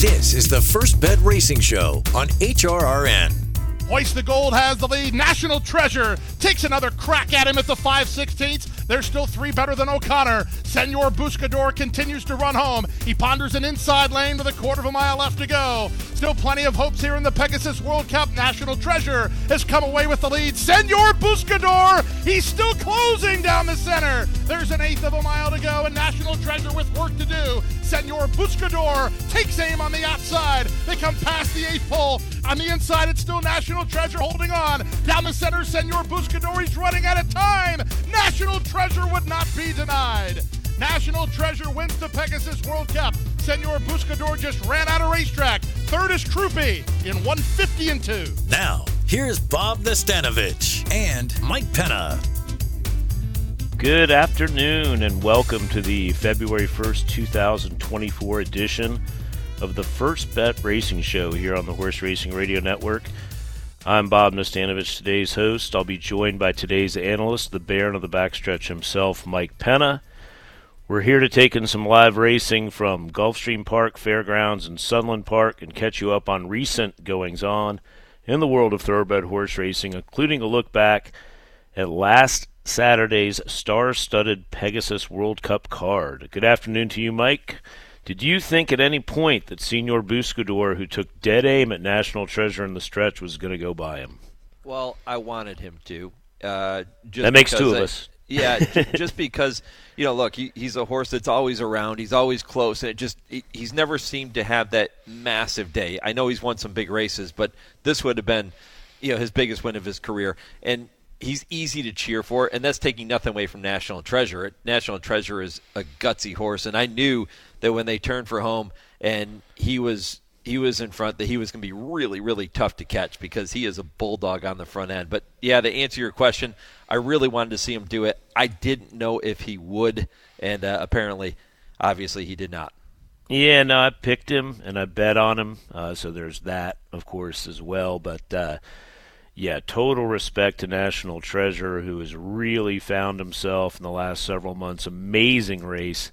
This is the First Bet Racing Show on HRRN. Hoist the Gold has the lead. National Treasure takes another crack at him at the 5 16th. There's still three better than O'Connor. Senor Buscador continues to run home. He ponders an inside lane with a quarter of a mile left to go. Still plenty of hopes here in the Pegasus World Cup. National Treasure has come away with the lead. Senor Buscador, he's still closing down the center. There's an eighth of a mile to go, and National Treasure with work to do. Senor Buscador takes aim on the outside. They come past the eighth pole. On the inside, it's still National Treasure holding on. Down the center, Senor Buscador, he's running out of time. National Treasure would not be denied. National Treasure wins the Pegasus World Cup. Senor Buscador just ran out of racetrack. Third is Crupi in 150 and 2. Now, here's Bob Nastanovich and Mike Penna. Good afternoon and welcome to the February 1st, 2024 edition of the First Bet Racing Show here on the Horse Racing Radio Network. I'm Bob Nastanovich, today's host. I'll be joined by today's analyst, the Baron of the Backstretch himself, Mike Penna. We're here to take in some live racing from Gulfstream Park, Fairgrounds, and Sunland Park and catch you up on recent goings on in the world of thoroughbred horse racing, including a look back at last Saturday's star studded Pegasus World Cup card. Good afternoon to you, Mike. Did you think at any point that Senor Buscador, who took dead aim at National Treasure in the stretch, was going to go by him? Well, I wanted him to. Uh, that makes two of I, us. Yeah, just because you know, look, he, he's a horse that's always around. He's always close, and it just he, he's never seemed to have that massive day. I know he's won some big races, but this would have been, you know, his biggest win of his career. And he's easy to cheer for, and that's taking nothing away from National Treasure. National Treasure is a gutsy horse, and I knew that when they turned for home and he was he was in front that he was going to be really really tough to catch because he is a bulldog on the front end. But yeah, to answer your question, I really wanted to see him do it. I didn't know if he would, and uh, apparently, obviously, he did not. Yeah, no, I picked him and I bet on him, uh, so there's that, of course, as well. But uh, yeah, total respect to National Treasure, who has really found himself in the last several months. Amazing race.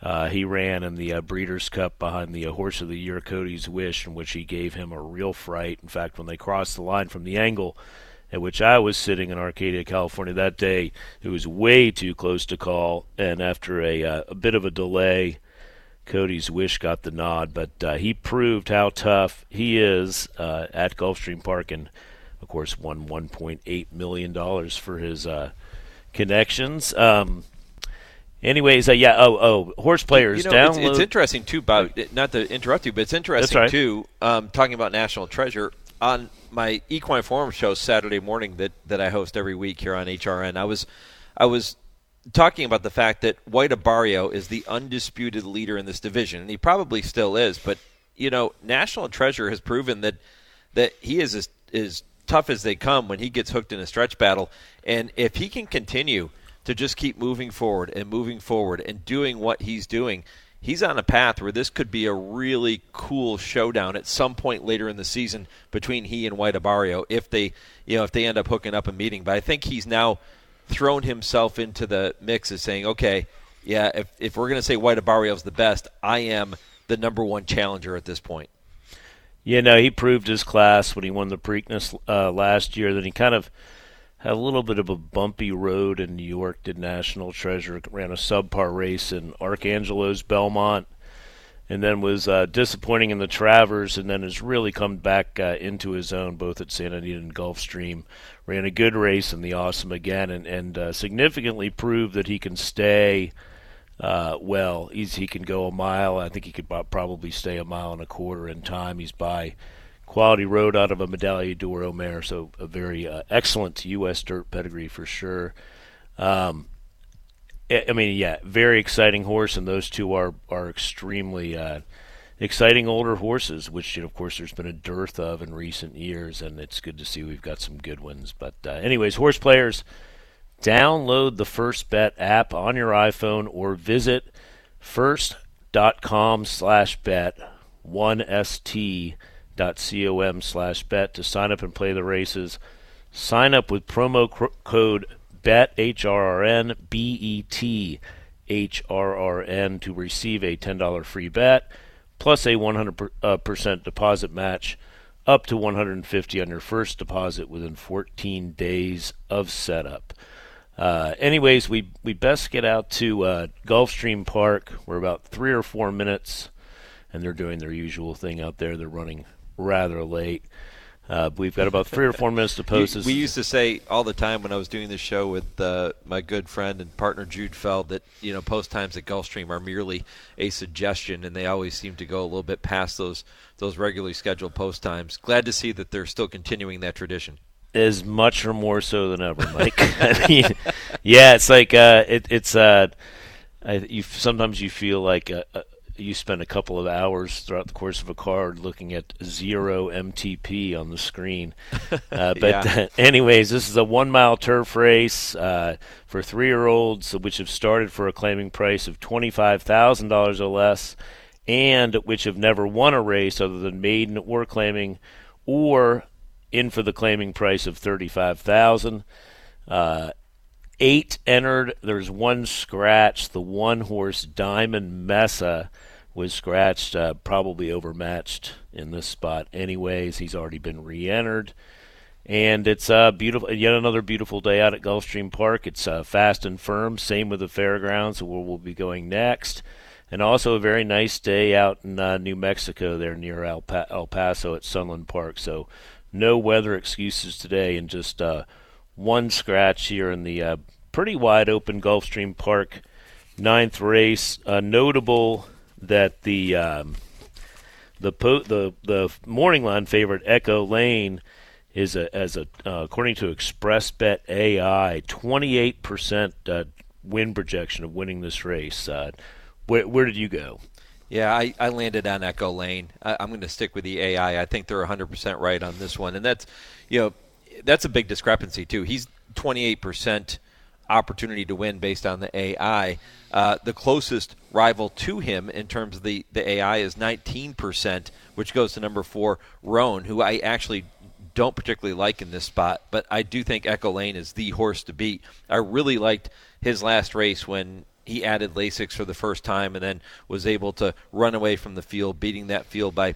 Uh, he ran in the uh, Breeders' Cup behind the uh, Horse of the Year, Cody's Wish, in which he gave him a real fright. In fact, when they crossed the line from the angle at which I was sitting in Arcadia, California that day, it was way too close to call. And after a, uh, a bit of a delay, Cody's Wish got the nod. But uh, he proved how tough he is uh, at Gulfstream Park and – of course, won 1.8 million dollars for his uh, connections. Um, anyways, uh, yeah. Oh, oh, horse players. You know, download. It's, it's, interesting too. About not to interrupt you, but it's interesting right. too. Um, talking about National Treasure on my Equine Forum show Saturday morning that that I host every week here on HRN. I was, I was talking about the fact that White Abarrio is the undisputed leader in this division, and he probably still is. But you know, National Treasure has proven that that he is as, is tough as they come when he gets hooked in a stretch battle. And if he can continue to just keep moving forward and moving forward and doing what he's doing, he's on a path where this could be a really cool showdown at some point later in the season between he and White Abarrio if they you know if they end up hooking up a meeting. But I think he's now thrown himself into the mix of saying, okay, yeah, if if we're gonna say White Abarrio's the best, I am the number one challenger at this point. Yeah, no, he proved his class when he won the Preakness uh, last year. Then he kind of had a little bit of a bumpy road in New York. Did National Treasure ran a subpar race in Arcangelo's Belmont, and then was uh, disappointing in the Travers, and then has really come back uh, into his own both at Santa Anita and Gulfstream. Ran a good race in the Awesome again, and and uh, significantly proved that he can stay uh, well. He's, he can go a mile. I think he could probably stay a mile and a quarter in time. He's by quality road out of a Medaglia d'Oro mare, so a very uh, excellent U.S. dirt pedigree for sure. Um, I mean, yeah, very exciting horse, and those two are are extremely uh, exciting older horses, which you know, of course there's been a dearth of in recent years, and it's good to see we've got some good ones. But uh, anyways, horse players Download the First Bet app on your iPhone or visit first.com slash bet, 1st.com slash bet to sign up and play the races. Sign up with promo code BET, H-R-R-N, B-E-T, H-R-R-N to receive a $10 free bet. plus a 100% uh, deposit match up to 150 on your first deposit within 14 days of setup. Uh, anyways, we we best get out to uh, Gulfstream Park. We're about three or four minutes, and they're doing their usual thing out there. They're running rather late. Uh, we've got about three or four minutes to post this. We used to say all the time when I was doing this show with uh, my good friend and partner Jude Feld that you know post times at Gulfstream are merely a suggestion, and they always seem to go a little bit past those those regularly scheduled post times. Glad to see that they're still continuing that tradition. As much or more so than ever, Mike. I mean, yeah, it's like uh, it, it's uh, I, you sometimes you feel like a, a you spend a couple of hours throughout the course of a card looking at zero MTP on the screen. Uh, but, yeah. anyways, this is a one mile turf race uh, for three year olds, which have started for a claiming price of $25,000 or less, and which have never won a race other than maiden or claiming, or in for the claiming price of 35000 uh, Eight entered. There's one scratch. The one horse Diamond Mesa was scratched, uh, probably overmatched in this spot. Anyways, he's already been re-entered, and it's uh, beautiful. Yet another beautiful day out at Gulfstream Park. It's uh, fast and firm. Same with the fairgrounds, where we'll be going next, and also a very nice day out in uh, New Mexico, there near El, pa- El, Paso at Sunland Park. So no weather excuses today, and just uh, one scratch here in the uh, pretty wide open Gulfstream Park ninth race. notable that the um, the po- the the morning line favorite Echo Lane is a, as a uh, according to Express Bet AI, 28 percent uh, win projection of winning this race. Uh, where, where did you go? Yeah, I, I landed on Echo Lane. I, am going to stick with the AI. I think they're 100% right on this one, and that's you know that's a big discrepancy too. He's 28 percent opportunity to win based on the AI. Uh, the closest rival to him in terms of the, the AI is 19%, which goes to number four, Roan, who I actually don't particularly like in this spot, but I do think Echo Lane is the horse to beat. I really liked his last race when he added Lasix for the first time and then was able to run away from the field, beating that field by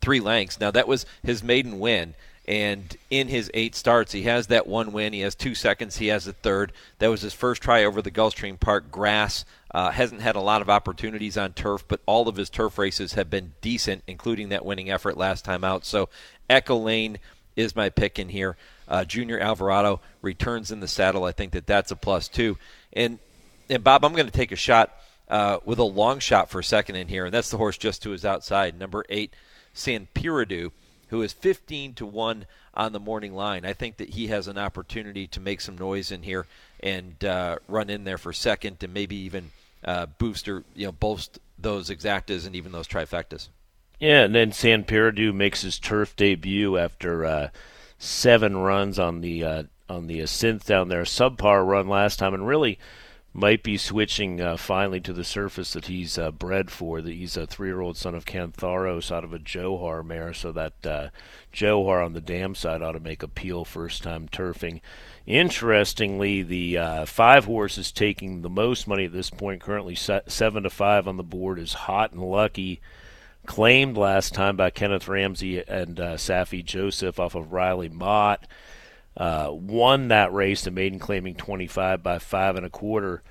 three lengths. Now, that was his maiden win. And in his eight starts, he has that one win. He has two seconds. He has a third. That was his first try over the Gulfstream Park grass. Uh, hasn't had a lot of opportunities on turf, but all of his turf races have been decent, including that winning effort last time out. So Echo Lane is my pick in here. Uh, Junior Alvarado returns in the saddle. I think that that's a plus too. And and Bob, I'm going to take a shot uh, with a long shot for a second in here, and that's the horse just to his outside, number eight, San Piradu who is 15 to 1 on the morning line. I think that he has an opportunity to make some noise in here and uh, run in there for second and maybe even uh, boost or you know boast those exactas and even those trifectas. Yeah, and then San Piradu makes his turf debut after uh, seven runs on the uh, on the synth down there, subpar run last time, and really might be switching uh, finally to the surface that he's uh, bred for. That he's a three-year-old son of Kantharos out of a Johar mare, so that uh, Johar on the dam side ought to make appeal first-time turfing. Interestingly, the uh, five horses taking the most money at this point, currently seven to five on the board, is Hot and Lucky. Claimed last time by Kenneth Ramsey and uh, Saffie Joseph off of Riley Mott uh, won that race, the maiden claiming 25 by five and a quarter,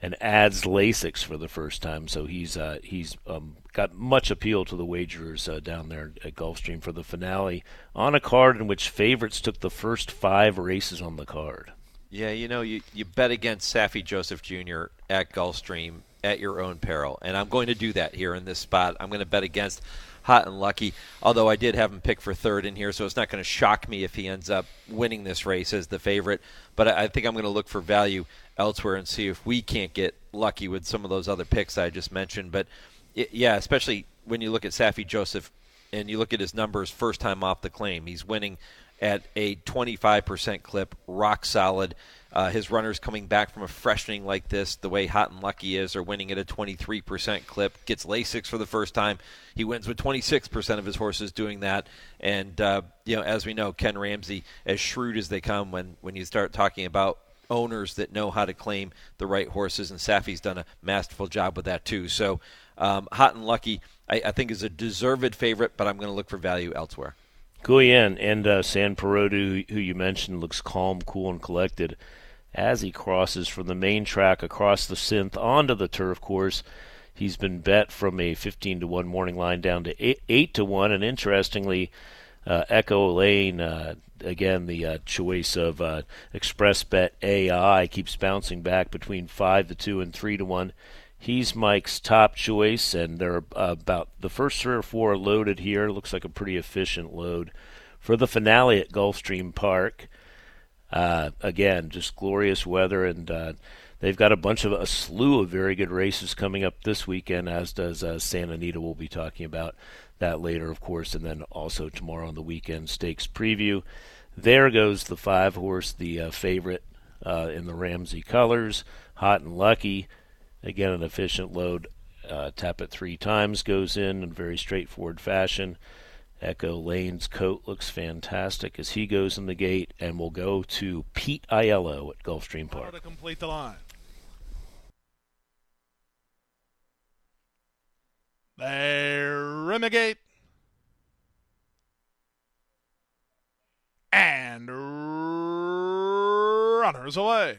and adds Lasix for the first time. So he's uh, he's um, got much appeal to the wagerers uh, down there at Gulfstream for the finale on a card in which favorites took the first five races on the card. Yeah, you know, you, you bet against Saffie Joseph Jr. at Gulfstream at your own peril, and I'm going to do that here in this spot. I'm going to bet against hot and lucky. Although I did have him pick for third in here, so it's not going to shock me if he ends up winning this race as the favorite. But I think I'm going to look for value elsewhere and see if we can't get lucky with some of those other picks I just mentioned. But it, yeah, especially when you look at Saffie Joseph and you look at his numbers first time off the claim, he's winning at a 25% clip, rock solid. Uh, his runners coming back from a freshening like this, the way Hot and Lucky is, are winning at a 23% clip. Gets Lasix for the first time. He wins with 26% of his horses doing that. And uh, you know, as we know, Ken Ramsey, as shrewd as they come when when you start talking about owners that know how to claim the right horses, and Saffie's done a masterful job with that too. So, um, Hot and Lucky I, I think is a deserved favorite, but I'm going to look for value elsewhere. Guyen and uh, San Perodu, who you mentioned, looks calm, cool, and collected as he crosses from the main track across the synth onto the turf course. He's been bet from a 15 to 1 morning line down to 8, 8 to 1, and interestingly, uh, Echo Lane, uh, again, the uh, choice of uh, Express Bet AI keeps bouncing back between 5 to 2 and 3 to 1. He's Mike's top choice, and they're about the first three or four are loaded here. Looks like a pretty efficient load for the finale at Gulfstream Park. Uh, again, just glorious weather, and uh, they've got a bunch of a slew of very good races coming up this weekend, as does uh, Santa Anita. We'll be talking about that later, of course, and then also tomorrow on the weekend stakes preview. There goes the five horse, the uh, favorite uh, in the Ramsey colors, hot and lucky. Again, an efficient load. Uh, tap it three times, goes in in very straightforward fashion. Echo Lane's coat looks fantastic as he goes in the gate, and we'll go to Pete Aiello at Gulfstream Park. To complete the line. There, Remigate. And runners away.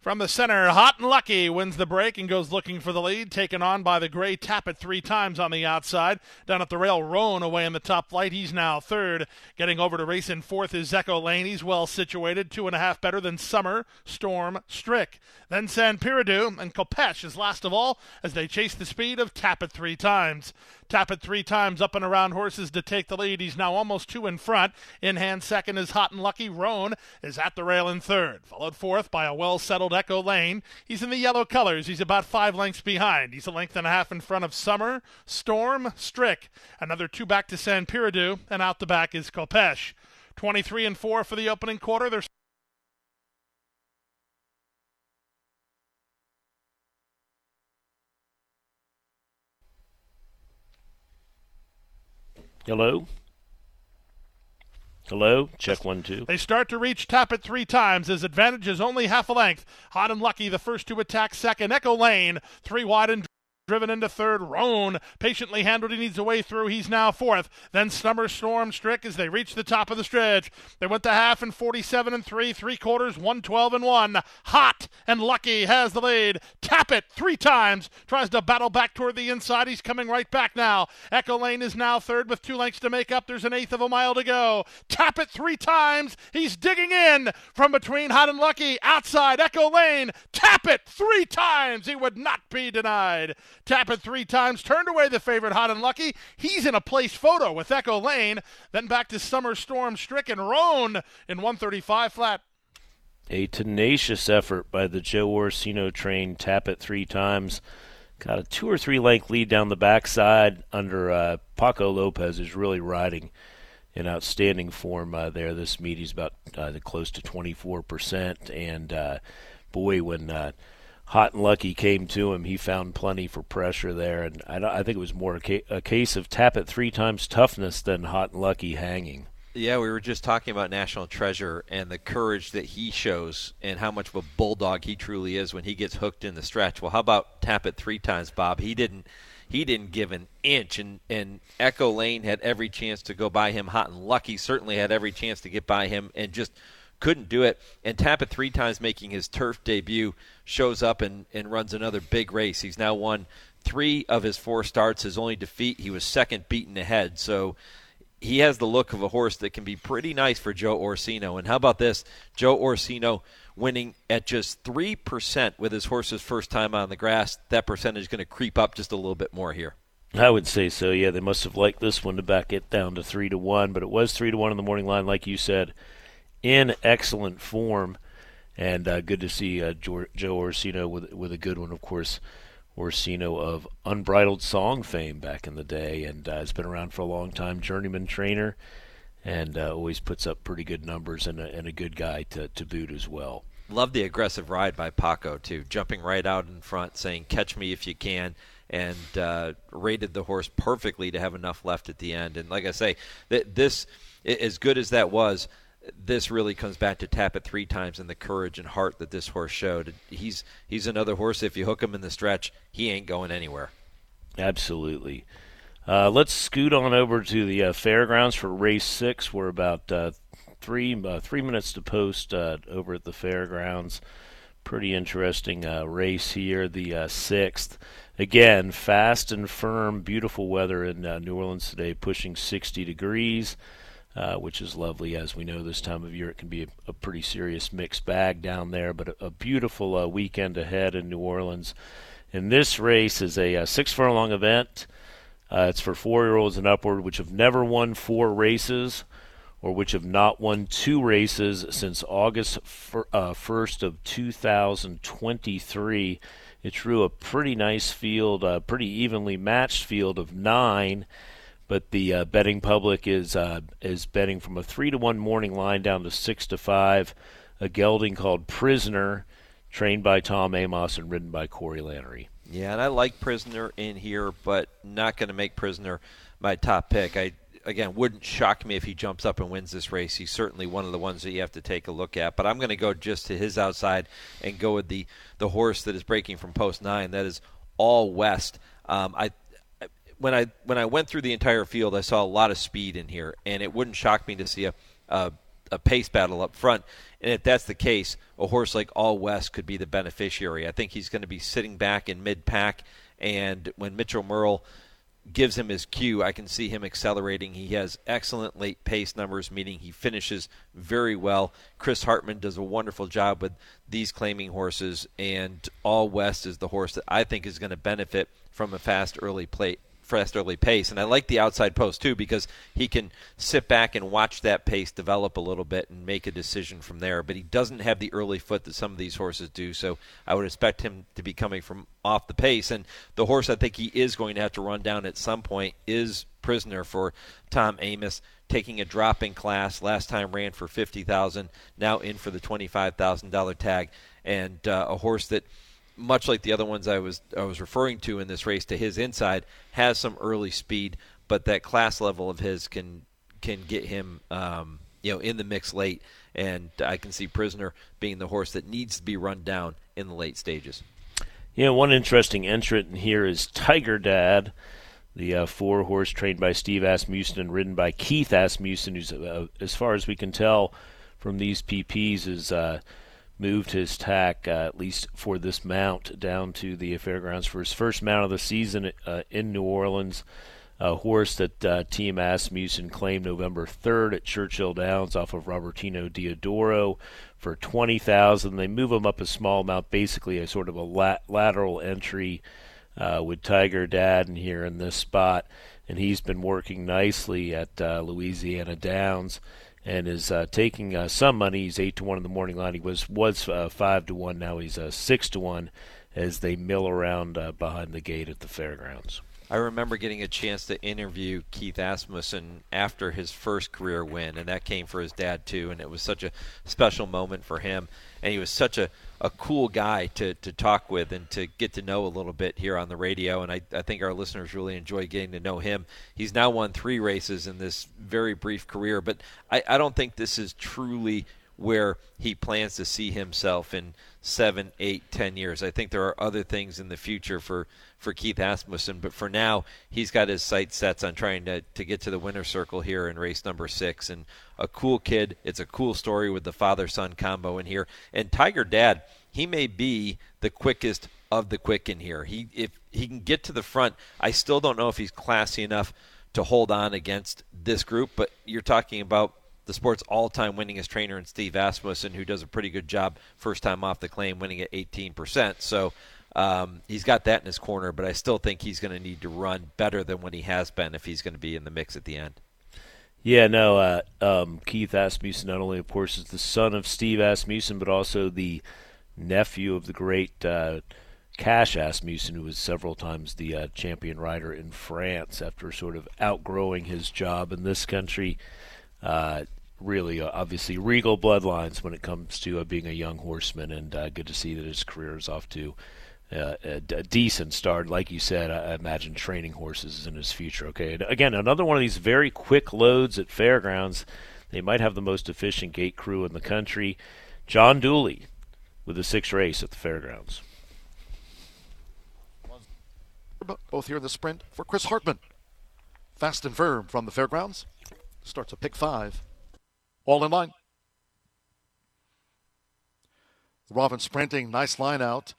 From the center, Hot and Lucky wins the break and goes looking for the lead, taken on by the Gray Tappet three times on the outside. Down at the rail, Roan away in the top flight. He's now third. Getting over to race in fourth is Echo Lane. He's well situated, two and a half better than Summer, Storm, Strick. Then San Piridu and Kopesh is last of all as they chase the speed of Tappet three times. Tappet three times up and around horses to take the lead. He's now almost two in front. In hand second is Hot and Lucky. Roan is at the rail in third. Followed fourth by a well settled Echo Lane. He's in the yellow colors. He's about five lengths behind. He's a length and a half in front of Summer, Storm, Strick. Another two back to San Piridu, and out the back is Kopesh. 23 and 4 for the opening quarter. They're Hello? Hello? Check one, two. They start to reach Tappet three times. His advantage is only half a length. Hot and Lucky, the first to attack second. Echo Lane, three wide and driven into third. Roan patiently handled. He needs a way through. He's now fourth. Then Summer Storm Strick as they reach the top of the stretch. They went to half in 47 and three, three quarters, 112 and one. Hot and Lucky has the lead. Tap it three times. Tries to battle back toward the inside. He's coming right back now. Echo Lane is now third with two lengths to make up. There's an eighth of a mile to go. Tap it three times. He's digging in from between Hot and Lucky. Outside Echo Lane. Tap it three times. He would not be denied. Tap it three times, turned away the favorite Hot and Lucky. He's in a place photo with Echo Lane. Then back to Summer Storm Stricken Roan in 135 flat. A tenacious effort by the Joe Orseno train. Tap it three times. Got a two or three length lead down the backside under uh, Paco Lopez is really riding in outstanding form uh, there. This meet he's about uh, close to 24%. And uh, boy, when uh, Hot and Lucky came to him, he found plenty for pressure there. And I, I think it was more a, ca- a case of tap it three times toughness than Hot and Lucky hanging. Yeah, we were just talking about National Treasure and the courage that he shows and how much of a bulldog he truly is when he gets hooked in the stretch. Well, how about tap it three times, Bob? He didn't he didn't give an inch and, and Echo Lane had every chance to go by him. Hot and Lucky certainly had every chance to get by him and just couldn't do it. And tap it three times making his turf debut shows up and, and runs another big race. He's now won three of his four starts. His only defeat, he was second beaten ahead. So he has the look of a horse that can be pretty nice for Joe Orseno. And how about this? Joe Orseno winning at just 3% with his horse's first time on the grass. That percentage is going to creep up just a little bit more here. I would say so. Yeah, they must have liked this one to back it down to three to one, but it was three to one in the morning line, like you said, in excellent form, and uh, good to see uh, Joe, Orseno with with a good one. Of course, Orseno of Unbridled Song fame back in the day, and uh, has been around for a long time. Journeyman trainer, and uh, always puts up pretty good numbers, and a, and a good guy to to boot as well. Love the aggressive ride by Paco too, jumping right out in front, saying "Catch me if you can." and uh, rated the horse perfectly to have enough left at the end. And like I say, th- this, as good as that was, this really comes back to tap it three times and the courage and heart that this horse showed. He's he's another horse. If you hook him in the stretch, he ain't going anywhere. Absolutely. Uh, let's scoot on over to the uh, fairgrounds for race six. We're about uh, three uh, three minutes to post uh, over at the fairgrounds. Pretty interesting uh, race here, the sixth. Again, fast and firm, beautiful weather in New Orleans today, pushing 60 degrees. Uh, which is lovely. As we know, this time of year it can be a, a pretty serious mixed bag down there, but a, a beautiful uh, weekend ahead in New Orleans. And this race is a, a six furlong event. Uh, it's for four year olds and upward, which have never won four races or which have not won two races since August fir- 1st uh, of 2023. It drew a pretty nice field, a pretty evenly matched field of nine but the uh, betting public is uh, is betting from a three to one morning line down to six to five. A gelding called Prisoner, trained by Tom Amoss and ridden by Corey Lanerie. Yeah, and I like Prisoner in here, but not going to make Prisoner my top pick. I again wouldn't shock me if he jumps up and wins this race. He's certainly one of the ones that you have to take a look at. But I'm going to go just to his outside and go with the the horse that is breaking from post nine. That is all West. Um, I when I when I went through the entire field, I saw a lot of speed in here, and it wouldn't shock me to see a a, a pace battle up front. And if that's the case, a horse like All West could be the beneficiary. I think he's going to be sitting back in mid pack, and when Mitchell Murrill gives him his cue, I can see him accelerating. He has excellent late pace numbers, meaning he finishes very well. Chris Hartman does a wonderful job with these claiming horses, and All West is the horse that I think is going to benefit from a fast early plate fast early pace. And I like the outside post too because he can sit back and watch that pace develop a little bit and make a decision from there. But he doesn't have the early foot that some of these horses do. So I would expect him to be coming from off the pace. And the horse I think he is going to have to run down at some point is Prisoner for Tom Amoss taking a drop in class. Last time ran for fifty thousand, now in for the twenty five thousand dollar tag, and uh, a horse that much like the other ones I was I was referring to in this race, to his inside has some early speed, but that class level of his can can get him um, you know in the mix late, and I can see Prisoner being the horse that needs to be run down in the late stages. Yeah, one interesting entrant here is Tiger Dad, the uh, four horse trained by Steve Asmussen and ridden by Keith Asmussen, who's uh, as far as we can tell from these PPs is. Uh, moved his tack, uh, at least for this mount, down to the fairgrounds for his first mount of the season uh, in New Orleans. A horse that uh, Team Asmussen claimed November 3rd at Churchill Downs off of Robertino Diodoro for 20000 They move him up a small mount, basically a sort of a lat- lateral entry uh, with Tiger Dad in here in this spot. And he's been working nicely at uh, Louisiana Downs and is uh, taking uh, some money. He's eight to one in the morning line. He was was uh, five to one. Now he's uh, six to one as they mill around uh, behind the gate at the fairgrounds. I remember getting a chance to interview Keith Asmussen after his first career win, and that came for his dad too. And it was such a special moment for him, and he was such a, a cool guy to, to talk with and to get to know a little bit here on the radio. And I, I think our listeners really enjoy getting to know him. He's now won three races in this very brief career, but I, I don't think this is truly where he plans to see himself in seven, eight, ten years. I think there are other things in the future for, for Keith Asmussen, but for now, he's got his sights set on trying to, to get to the winner's circle here in race number six. And a cool kid. It's a cool story with the father son combo in here. And Tiger Dad, he may be the quickest of the quick in here. He if he can get to the front, I still don't know if he's classy enough to hold on against this group, but you're talking about the sport's all-time winningest trainer in Steve Asmussen, who does a pretty good job first time off the claim, winning at 18%. So um, he's got that in his corner, but I still think he's going to need to run better than what he has been if he's going to be in the mix at the end. Yeah, no. Uh, um, Keith Asmussen not only, of course, is the son of Steve Asmussen, but also the nephew of the great uh, Cash Asmussen, who was several times the uh, champion rider in France after sort of outgrowing his job in this country. Really uh, obviously regal bloodlines when it comes to uh, being a young horseman, and uh, good to see that his career is off to uh, a, a, decent start. Like you said, I, I, imagine training horses in his future. Okay, and again, another one of these very quick loads at fairgrounds. They might have the most efficient gate crew in the country. John Dooley with the sixth race at the fairgrounds. Both here in the sprint for Chris Hartman. Fast and firm from the fairgrounds. Starts a pick five. All in line. Robin sprinting. Nice line out.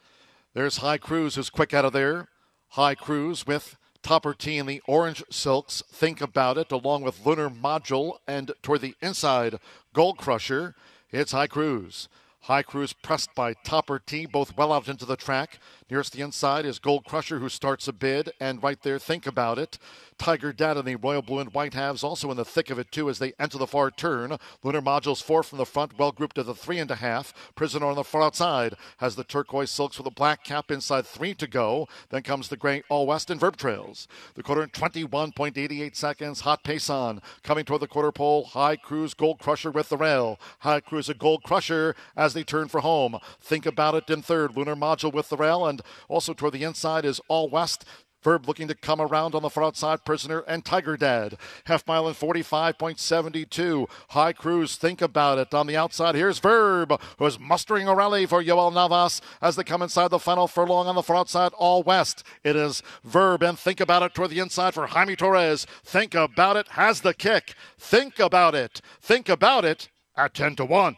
There's High Cruise who's quick out of there. High Cruise with Topper T in the orange silks. Think about it, along with Lunar Module and toward the inside, Gold Crusher. It's High Cruise. High Cruise pressed by Topper T, both well out into the track. Nearest the inside is Gold Crusher, who starts a bid, and right there, think about it. Tiger Dad and the Royal Blue and White halves also in the thick of it too as they enter the far turn. Lunar Modules four from the front, well grouped to the three and a half. Prisoner on the far outside has the turquoise silks with a black cap inside three to go. Then comes the gray All West and Verb Trails. The quarter in 21.88 seconds. Hot pace on. Coming toward the quarter pole. High Cruise Gold Crusher with the rail. High Cruise a Gold Crusher as they turn for home. Think about it in third. Lunar Module with the rail and also toward the inside is All West. Verb looking to come around on the front side, Prisoner and Tiger Dad. Half mile in 45.72. High Cruise, think about it. On the outside, here's Verb, who is mustering a rally for Yoel Navas as they come inside the final furlong on the front side, all west. It is Verb and think about it toward the inside for Jaime Torres. Think about it, has the kick. Think about it. Think about it at 10 to 1.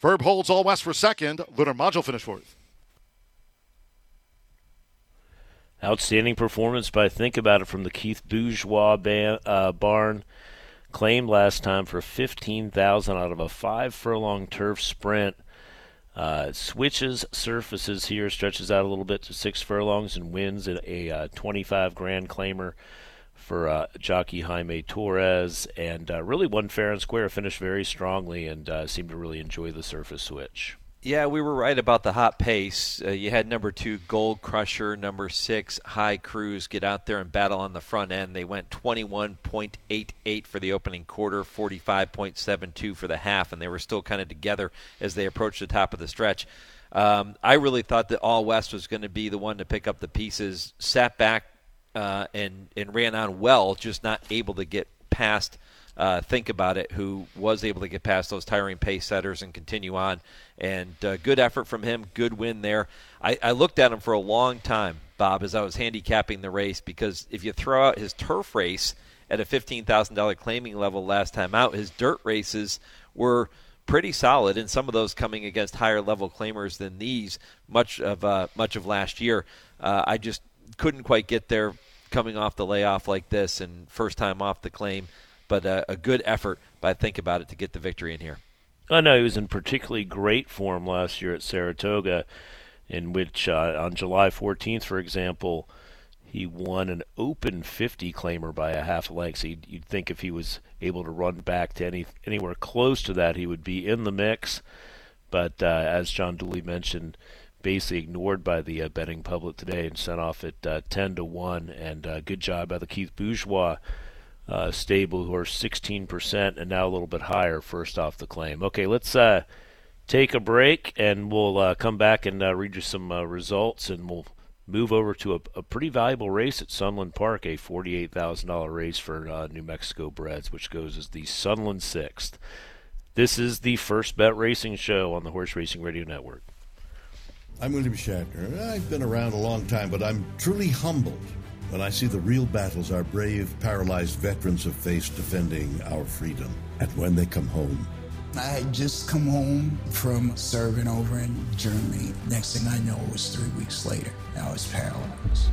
Verb holds all west for second. Lunar Module finish fourth. Outstanding performance by Think About It from the Keith Bourgeois uh, barn. Claimed last time for 15000 out of a five furlong turf sprint. Uh, switches surfaces here, stretches out a little bit to six furlongs, and wins a, a uh, 25 grand claimer for uh, jockey Jaime Torres. And uh, really won fair and square, finished very strongly, and uh, seemed to really enjoy the surface switch. Yeah, we were right about the hot pace. Uh, you had number two, Gold Crusher, number six, High Cruise, get out there and battle on the front end. They went 21.88 for the opening quarter, 45.72 for the half, and they were still kind of together as they approached the top of the stretch. Um, I really thought that All West was going to be the one to pick up the pieces, sat back uh, and and ran on well, just not able to get past uh, think about it, who was able to get past those tiring pace setters and continue on. And uh, good effort from him, good win there. I, I looked at him for a long time, Bob, as I was handicapping the race because if you throw out his turf race at a $15,000 claiming level last time out, his dirt races were pretty solid, and some of those coming against higher level claimers than these. Much of uh, much of last year, uh, I just couldn't quite get there coming off the layoff like this and first time off the claim but uh, a good effort by Think About It to get the victory in here. I know he was in particularly great form last year at Saratoga, in which uh, on July 14th, for example, he won an open 50 claimer by a half length. So you'd, you'd, think if he was able to run back to any anywhere close to that, he would be in the mix. But uh, as John Dooley mentioned, basically ignored by the uh, betting public today and sent off at uh, 10 to 1. And uh, good job by the Keith Bourgeois uh, stable who are 16% and now a little bit higher first off the claim. Okay, let's uh, take a break and we'll uh, come back and uh, read you some uh, results and we'll move over to a, a, pretty valuable race at Sunland Park, a $48,000 race for uh, New Mexico Breds, which goes as the Sunland Sixth. This is the first bet racing show on the Horse Racing Radio Network. I'm William Shatner. I've been around a long time, but I'm truly humbled when I see the real battles our brave, paralyzed veterans have faced defending our freedom, and when they come home. I had just come home from serving over in Germany. Next thing I know, it was three weeks later. I was paralyzed.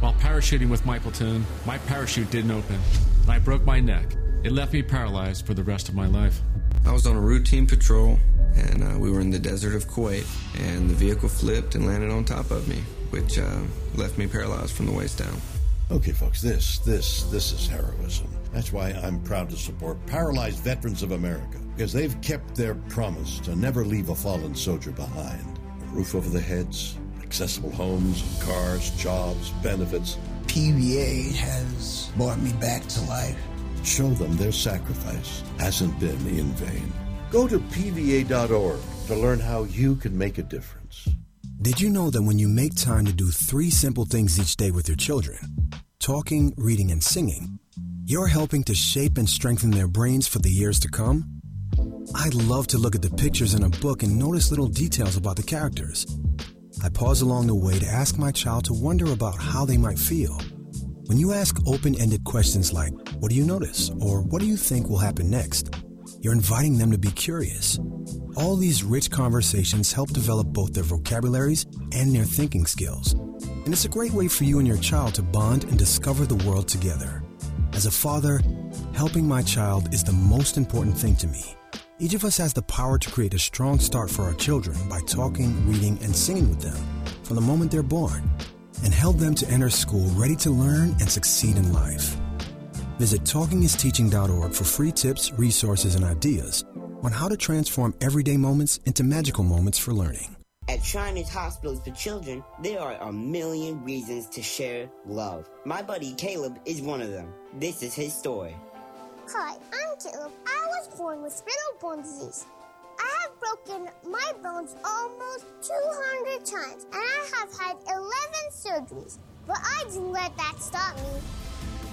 While parachuting with my platoon, my parachute didn't open. I broke my neck. It left me paralyzed for the rest of my life. I was on a routine patrol, and uh, we were in the desert of Kuwait, and the vehicle flipped and landed on top of me, which uh, left me paralyzed from the waist down. Okay, folks, this, this, this is heroism. That's why I'm proud to support Paralyzed Veterans of America, because they've kept their promise to never leave a fallen soldier behind. A roof over their heads, accessible homes, cars, jobs, benefits. PVA has brought me back to life. Show them their sacrifice hasn't been in vain. Go to PVA.org to learn how you can make a difference. Did you know that when you make time to do three simple things each day with your children talking, reading, and singing you're helping to shape and strengthen their brains for the years to come? I love to look at the pictures in a book and notice little details about the characters. I pause along the way to ask my child to wonder about how they might feel. When you ask open ended questions like, What do you notice? or What do you think will happen next? you're inviting them to be curious. All these rich conversations help develop both their vocabularies and their thinking skills. And it's a great way for you and your child to bond and discover the world together. As a father, helping my child is the most important thing to me. Each of us has the power to create a strong start for our children by talking, reading, and singing with them from the moment they're born and help them to enter school ready to learn and succeed in life. Visit talkingisteaching.org for free tips, resources, and ideas on how to transform everyday moments into magical moments for learning. At Shriners Hospitals for Children, there are a million reasons to share love. My buddy Caleb is one of them. This is his story. Hi, I'm Caleb. I was born with spinal bone disease. I have broken my bones almost 200 times, and I have had 11 surgeries. But I didn't let that stop me.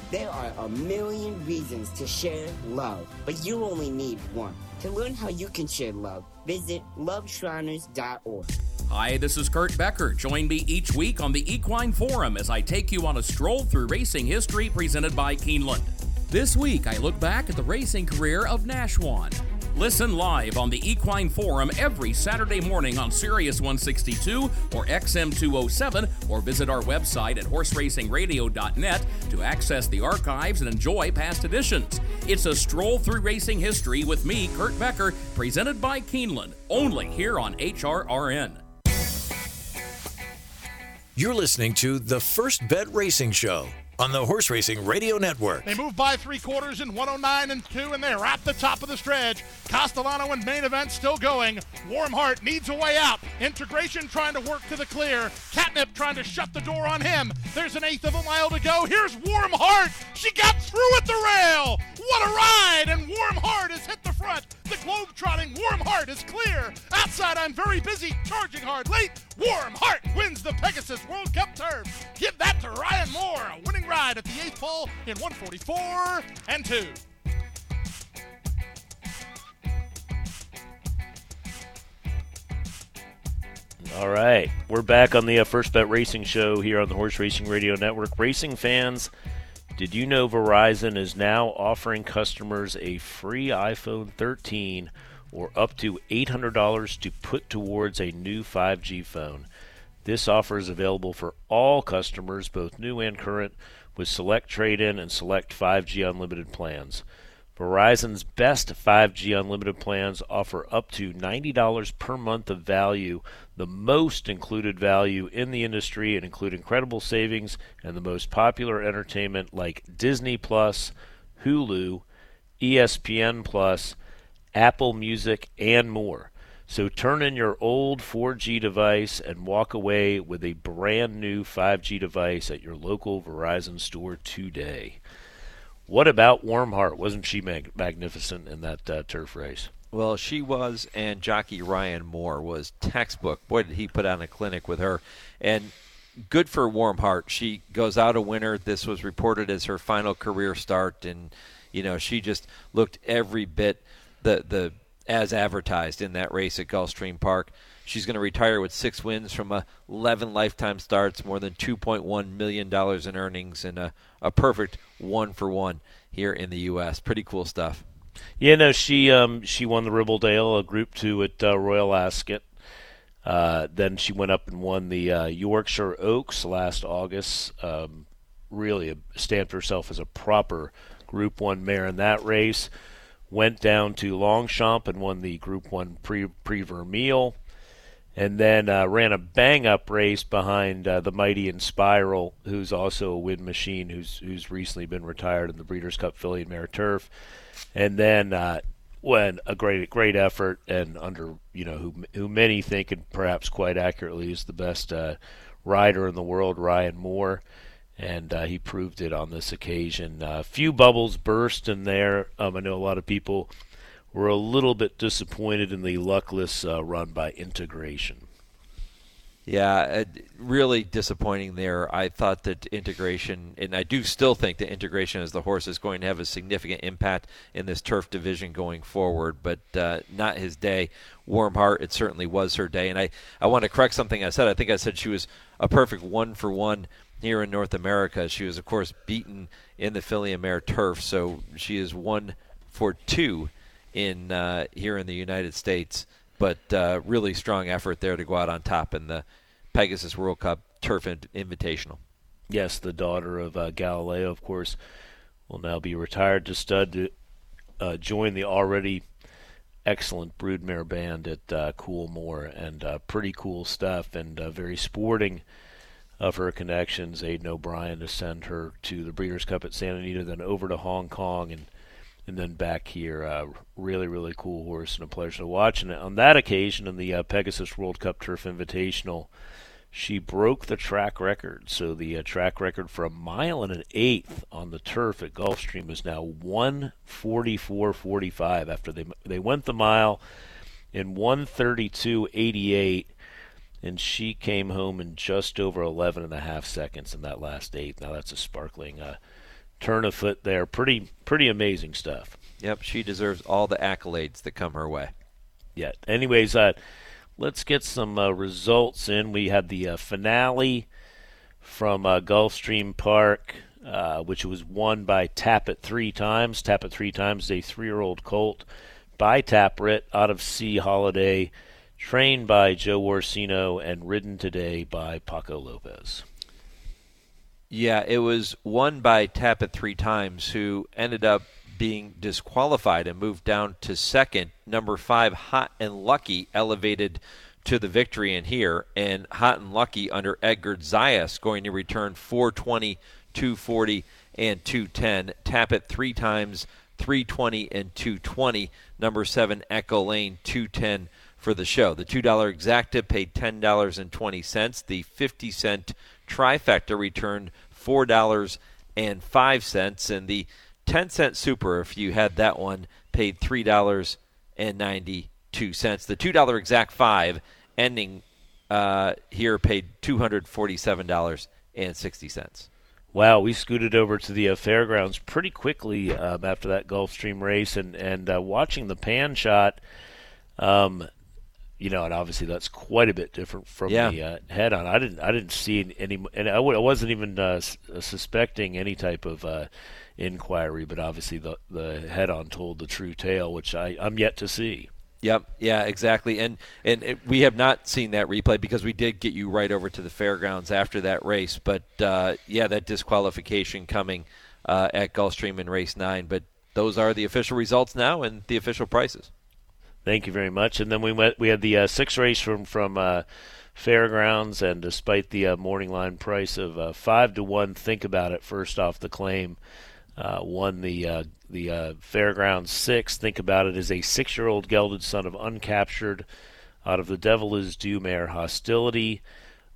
There are a million reasons to share love, but you only need one. To learn how you can share love, visit loveshriners.org. Hi, this is Kurt Becker. Join me each week on the Equine Forum as I take you on a stroll through racing history presented by Keeneland. This week, I look back at the racing career of Nashwan. Listen live on the Equine Forum every Saturday morning on Sirius 162 or XM 207 or visit our website at horseracingradio.net to access the archives and enjoy past editions. It's a stroll through racing history with me, Kurt Becker, presented by Keeneland, only here on HRRN. You're listening to the First Bet Racing Show on the Horse Racing Radio Network. They move by three quarters in 109 and 2, and they're at the top of the stretch. Castellano and main event still going. Warm Heart needs a way out. Integration trying to work to the clear. Catnip trying to shut the door on him. There's an eighth of a mile to go. Here's Warm Heart. She got through at the rail. What a ride! And Warm Heart has hit the front. The globe trotting Warm Heart is clear. Outside, I'm very busy. Charging hard late. Warm Heart wins the Pegasus World Cup turf. Give that to Ryan Moore. A winning ride at the eighth pole in 144 and 2. All right, we're back on the uh, First Bet Racing Show here on the Horse Racing Radio Network. Racing fans, did you know Verizon is now offering customers a free iPhone 13 or up to $800 to put towards a new 5G phone? This offer is available for all customers, both new and current, with select trade in and select 5G unlimited plans. Verizon's best 5G unlimited plans offer up to $90 per month of value, the most included value in the industry, and include incredible savings and the most popular entertainment like Disney Plus, Hulu, ESPN Plus, Apple Music, and more. So turn in your old 4G device and walk away with a brand new 5G device at your local Verizon store today. What about Warm Heart? Wasn't she mag- magnificent in that uh, turf race? Well, she was, and jockey Ryan Moore was textbook. Boy, did he put on a clinic with her. And good for Warm Heart. She goes out a winner. This was reported as her final career start, and you know she just looked every bit the the as advertised in that race at Gulfstream Park. She's going to retire with six wins from uh, 11 lifetime starts, more than $2.1 million in earnings, and a, a perfect one for one here in the U.S. Pretty cool stuff. Yeah, no, she um, she won the Ribblesdale, a Group Two at uh, Royal Ascot. Uh, then she went up and won the uh, Yorkshire Oaks last August. Um, really stamped herself as a proper Group One mare in that race. Went down to Longchamp and won the Group One Prix Prix Vermeille and then uh, ran a bang up race behind uh, the mighty Inspiral, who's also a win machine, who's who's recently been retired in the Breeders' Cup Filly and Mare Turf, and then uh, a great great effort and under you know who who many think and perhaps quite accurately is the best uh, rider in the world, Ryan Moore. And uh, he proved it on this occasion. A few bubbles burst in there. Um, I know a lot of people were a little bit disappointed in the luckless uh, run by integration. Yeah, uh, really disappointing there. I thought that integration, and I do still think that integration as the horse is going to have a significant impact in this turf division going forward, but uh, not his day. Warm Heart, it certainly was her day. And I, I want to correct something I said. I think I said she was a perfect one for one here in North America. She was, of course, beaten in the Filly and Mare Turf, so she is one for two in uh, here in the United States. But uh, really strong effort there to go out on top in the Pegasus World Cup Turf Invitational. Yes, the daughter of uh, Galileo, of course, will now be retired to stud to uh, join the already excellent broodmare band at uh, Coolmore, and uh, pretty cool stuff, and very sporting of her connections. Aidan O'Brien to send her to the Breeders' Cup at Santa Anita, then over to Hong Kong, and and then back here. Uh, really, really cool horse and a pleasure to watch. And on that occasion, in the uh, Pegasus World Cup Turf Invitational, she broke the track record. So the uh, track record for a mile and an eighth on the turf at Gulfstream is now 144.45 after they they went the mile in 132.88 and she came home in just over 11 and a half seconds in that last eight. Now that's a sparkling uh, turn of foot there. Pretty pretty amazing stuff. Yep, she deserves all the accolades that come her way. Yeah. Anyways, uh, let's get some uh, results in. We had the uh, finale from uh, Gulfstream Park, uh, which was won by Tapit three times. Tapit three times, a three-year-old colt by Tapwrit out of C Holiday, trained by Joe Orseno and ridden today by Paco Lopez. Yeah, it was won by Tapit three times, who ended up being disqualified and moved down to second. Number five, Hot and Lucky, elevated to the victory in here, and Hot and Lucky under Edgar Zayas going to return 420, 240, and 210. Tapit three times, 320 and 220. Number seven, Echo Lane, 210 for the show. The $2 exacta paid $10.20. The 50 cent trifecta returned $4.05. And the 10 cent super, if you had that one, paid $3.92. The $2 exact five ending uh, here paid $247.60. Wow, we scooted over to the uh, fairgrounds pretty quickly um, after that Gulfstream race, and and uh, watching the pan shot, um, you know, and obviously that's quite a bit different from yeah. the uh, head on. I didn't I didn't see any, and I w- I wasn't even uh, uh, suspecting any type of uh, inquiry, but obviously the the head on told the true tale, which I I'm yet to see. Yep. Yeah. Exactly. And and it, we have not seen that replay because we did get you right over to the fairgrounds after that race. But uh, yeah, that disqualification coming uh, at Gulfstream in race nine. But those are the official results now and the official prices. Thank you very much. And then we went. We had the uh, six race from from uh, fairgrounds, and despite the uh, morning line price of uh, five to one, think about it. First off the claim. Uh, won the uh, the Fairgrounds Six. Think about it as a six-year-old gelded son of uncaptured out of the Devil is Due mare Hostility,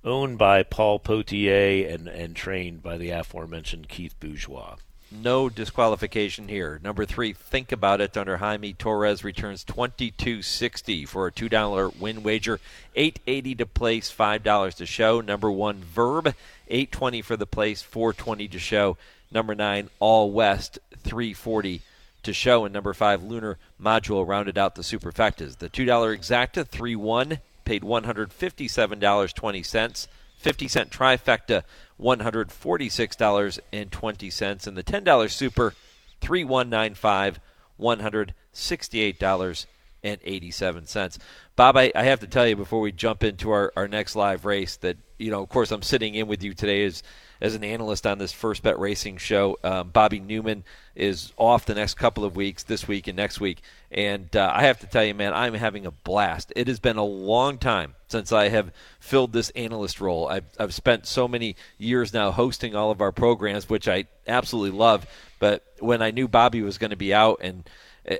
owned by Paul Potier and and trained by the aforementioned Keith Bourgeois. No disqualification here. Number three, think about it. Under Jaime Torres returns twenty two sixty for a two dollar win wager, eight eighty to place, five dollars to show. Number one, Verb, eight twenty for the place, four twenty to show. Number nine, All West, 340 to show. And number five, Lunar Module rounded out the superfectas. The $2 exacta, 3 1, paid $157.20. 50 cent trifecta, $146.20. And the $10 super, 3195 $168.87. Bob, I, I have to tell you before we jump into our, our next live race that, you know, of course, I'm sitting in with you today as as an analyst on this First Bet Racing show. Um, Bobby Newman is off the next couple of weeks, this week and next week. And uh, I have to tell you, man, I'm having a blast. It has been a long time since I have filled this analyst role. I've, I've spent so many years now hosting all of our programs, which I absolutely love. But when I knew Bobby was going to be out, and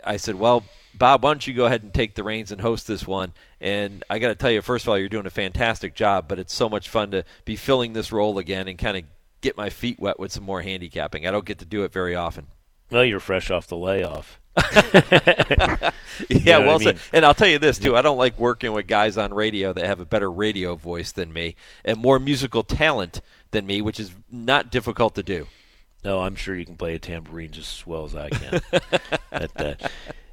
I said, well, Bob, why don't you go ahead and take the reins and host this one? And I got to tell you, first of all, you're doing a fantastic job, but it's so much fun to be filling this role again and kind of get my feet wet with some more handicapping. I don't get to do it very often. Well, you're fresh off the layoff. yeah, you know well I mean? And I'll tell you this too: I don't like working with guys on radio that have a better radio voice than me and more musical talent than me, which is not difficult to do. No, I'm sure you can play a tambourine just as well as I can. but, uh,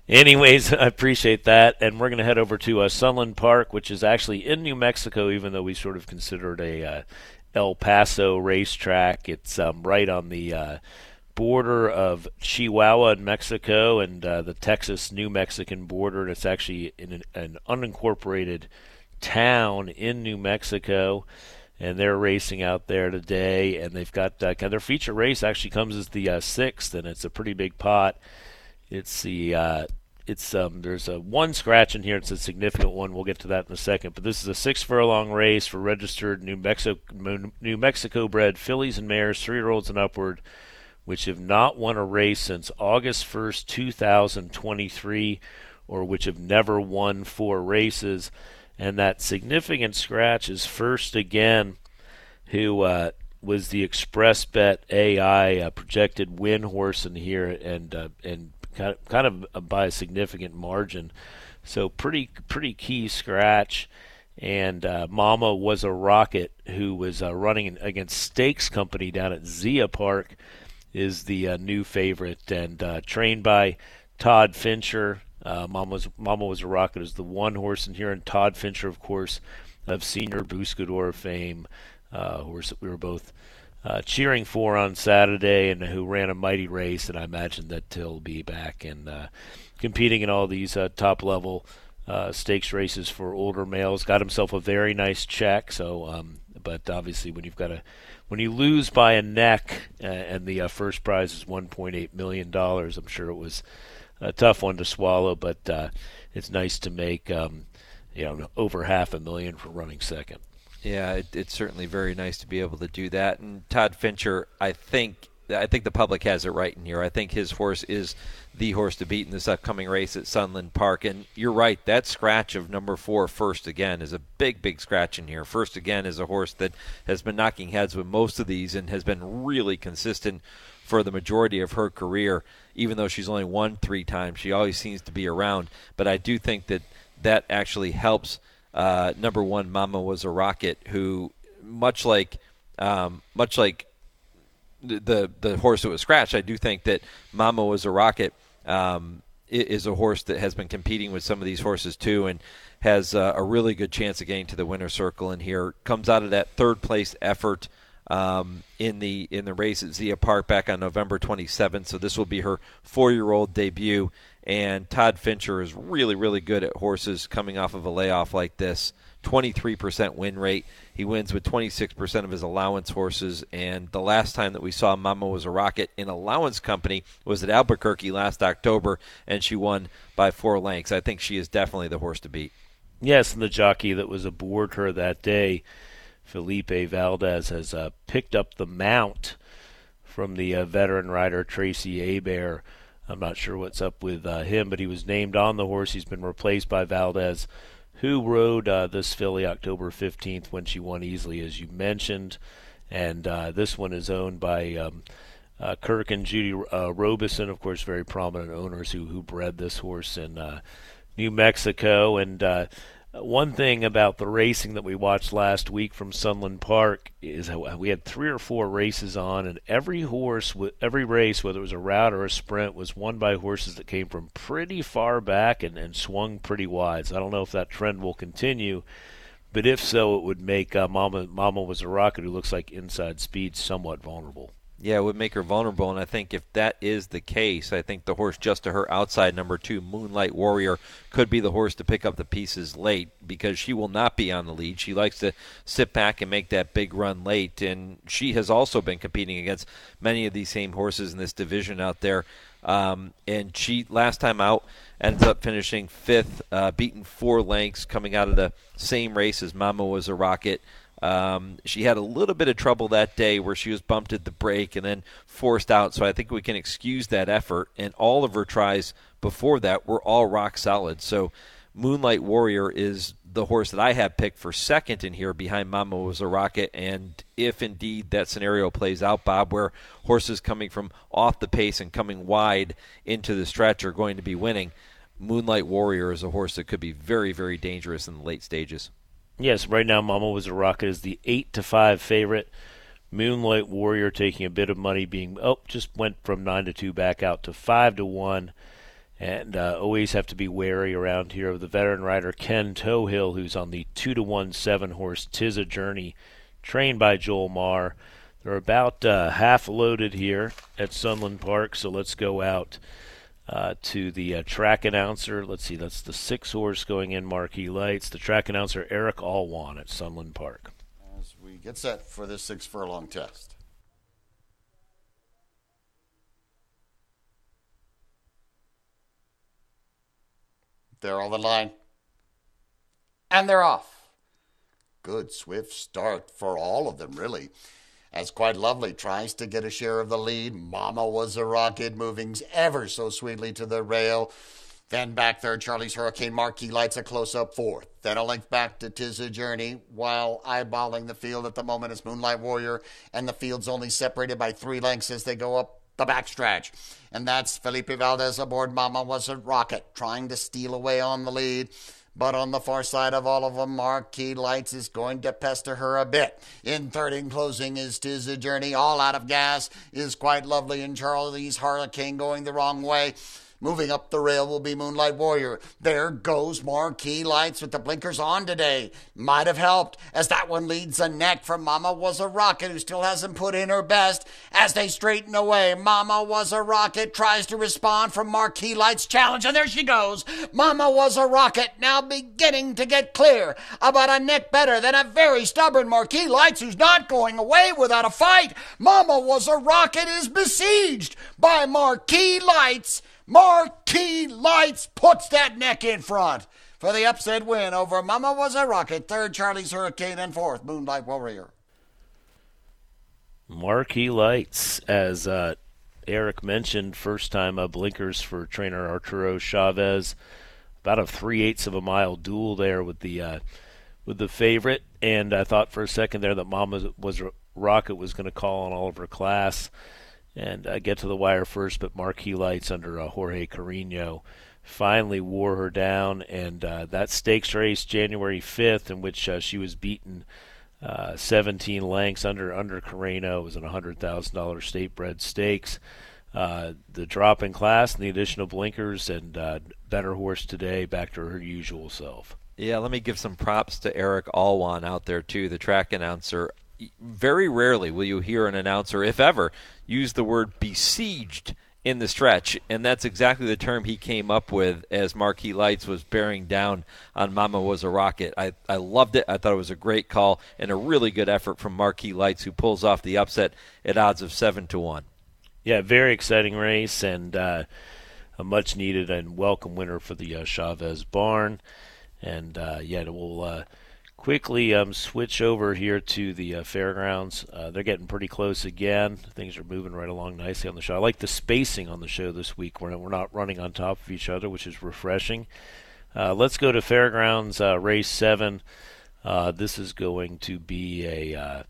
anyways, I appreciate that, and we're going to head over to uh, Sunland Park, which is actually in New Mexico, even though we sort of consider it a uh, El Paso racetrack. It's um, right on the uh, border of Chihuahua in Mexico and uh, the Texas New Mexican border. And it's actually in an, an unincorporated town in New Mexico. And they're racing out there today, and they've got uh, their feature race actually comes as the uh, sixth, and it's a pretty big pot. It's the uh, it's um, there's a one scratch in here. It's a significant one. We'll get to that in a second. But this is a six furlong race for registered New Mexico New Mexico bred fillies and mares, three year olds and upward, which have not won a race since August 1st, 2023, or which have never won four races. And that significant scratch is first again, who uh, was the Express Bet AI uh, projected win horse in here, and uh, and kind of, kind of by a significant margin. So pretty pretty key scratch. And uh, Mama was a rocket who was uh, running against Stakes Company down at Zia Park is the uh, new favorite and trained by Todd Fincher. Uh, Mama was Mama was a rocket is the one horse in here, and Todd Fincher, of course, of Senor Buscador fame, uh, horse that we were both uh, cheering for on Saturday, and who ran a mighty race. And I imagine that he'll be back and uh, competing in all these uh, top level uh, stakes races for older males. Got himself a very nice check. So, um, but obviously, when you've got a when you lose by a neck and the first prize is 1.8 million dollars, I'm sure it was a tough one to swallow, but uh, it's nice to make um, you know over half a million for running second. Yeah, it, it's certainly very nice to be able to do that. And Todd Fincher, I think I think the public has it right in here. I think his horse is the horse to beat in this upcoming race at Sunland Park. And you're right, that scratch of number four, First Again, is a big, big scratch in here. First Again is a horse that has been knocking heads with most of these and has been really consistent for the majority of her career even though she's only won three times, she always seems to be around. But I do think that that actually helps. Uh, number one, Mama was a rocket who, much like, um, much like the the horse that was scratched, I do think that Mama was a rocket. Um, is a horse that has been competing with some of these horses too, and has uh, a really good chance of getting to the winner's circle. And here comes out of that third place effort um, in the in the race at Zia Park back on November 27th. So this will be her four-year-old debut. And Todd Fincher is really really good at horses coming off of a layoff like this. 23% win rate. He wins with 26% of his allowance horses. And the last time that we saw Mama was a rocket in allowance company was at Albuquerque last October, and she won by four lengths. I think she is definitely the horse to beat. Yes, and the jockey that was aboard her that day Felipe Valdez has uh, picked up the mount from the uh, veteran rider Tracy Abair. I'm not sure what's up with uh, him, but he was named on the horse. He's been replaced by Valdez, who rode uh, this filly October 15th when she won easily, as you mentioned. And uh, this one is owned by um, uh, Kirk and Judy Robison, of course, very prominent owners who, who bred this horse in New Mexico. And one thing about the racing that we watched last week from Sunland Park is we had three or four races on, and every horse, every race, whether it was a route or a sprint, was won by horses that came from pretty far back and, and swung pretty wide. So I don't know if that trend will continue, but if so, it would make uh, Mama Mama was a rocket who looks like inside speed somewhat vulnerable. Yeah, it would make her vulnerable, and I think if that is the case, I think the horse just to her outside, number two, Moonlight Warrior, could be the horse to pick up the pieces late because she will not be on the lead. She likes to sit back and make that big run late, and she has also been competing against many of these same horses in this division out there. Um, and she last time out ends up finishing fifth, uh, beaten four lengths, coming out of the same race as Mama was a rocket. Um, she had a little bit of trouble that day where she was bumped at the break and then forced out. So I think we can excuse that effort. And all of her tries before that were all rock solid. So Moonlight Warrior is the horse that I have picked for second in here behind Mama was a rocket. And if indeed that scenario plays out, Bob, where horses coming from off the pace and coming wide into the stretch are going to be winning, Moonlight Warrior is a horse that could be very, very dangerous in the late stages. Yes, right now Mama was a rocket is the eight to five favorite. Moonlight Warrior taking a bit of money, being oh just went from nine to two back out to five to one, and uh, always have to be wary around here of the veteran rider Ken Tohill, who's on the two to one seven horse Tis a Journey trained by Joel Marr. They're about uh, half loaded here at Sunland Park, so let's go out uh, to the uh, track announcer. Let's see, that's the six horse going in Marquee Lights. The track announcer, Eric Allwan at Sunland Park. As we get set for this six furlong test. They're on the line. And they're off. Good, swift start for all of them, really. As Quite Lovely tries to get a share of the lead, Mama was a rocket moving ever so sweetly to the rail. Then back third, Charlie's Hurricane Marquee lights a close up fourth. Then a length back to Tis a Journey, while eyeballing the field at the moment is Moonlight Warrior, and the field's only separated by three lengths as they go up the backstretch. And that's Felipe Valdez aboard Mama Was a Rocket, trying to steal away on the lead. But on the far side of all of them, Marquee Lights is going to pester her a bit. In third and closing is Tis a Journey, all out of gas, is quite lovely, and Charlie's Hurricane going the wrong way. Moving up the rail will be Moonlight Warrior. There goes Marquee Lights with the blinkers on today. Might have helped, as that one leads a neck from Mama Was a Rocket, who still hasn't put in her best. As they straighten away, Mama Was a Rocket tries to respond from Marquee Lights' challenge, and there she goes. Mama Was a Rocket now beginning to get clear. About a neck better than a very stubborn Marquee Lights, who's not going away without a fight. Mama Was a Rocket is besieged by Marquee Lights. Marquee Lights puts that neck in front for the upset win over Mama Was a Rocket, third Charlie's Hurricane, and fourth Moonlight Warrior. Marquee Lights, as uh, Eric mentioned, first time uh, blinkers for trainer Arturo Chavez. About a three eighths of a mile duel there with the uh, with the favorite, and I thought for a second there that Mama was Rocket was going to call on Oliver Class and uh, get to the wire first, but Marquee Lights under uh, Jorge Carreño finally wore her down, and uh, that stakes race January 5th, in which uh, she was beaten uh, 17 lengths under under Carreño, was an $100,000 state bred stakes. Uh, the drop in class and the additional blinkers and better horse today back to her usual self. Yeah, let me give some props to Eric Alwan out there too, the track announcer very rarely will you hear an announcer, if ever, use the word besieged in the stretch, and that's exactly the term he came up with as Marquee Lights was bearing down on Mama Was a Rocket. I, I loved it. I thought it was a great call and a really good effort from Marquee Lights, who pulls off the upset at odds of seven to one. Yeah, very exciting race and uh, a much needed and welcome winner for the uh, Chavez Barn. And uh, yeah, we'll uh, quickly um, switch over here to the uh, fairgrounds. Uh, they're getting pretty close again. Things are moving right along nicely on the show. I like the spacing on the show this week. We're, we're not running on top of each other, which is refreshing. Uh, let's go to fairgrounds uh, race seven. Uh, this is going to be a. Uh,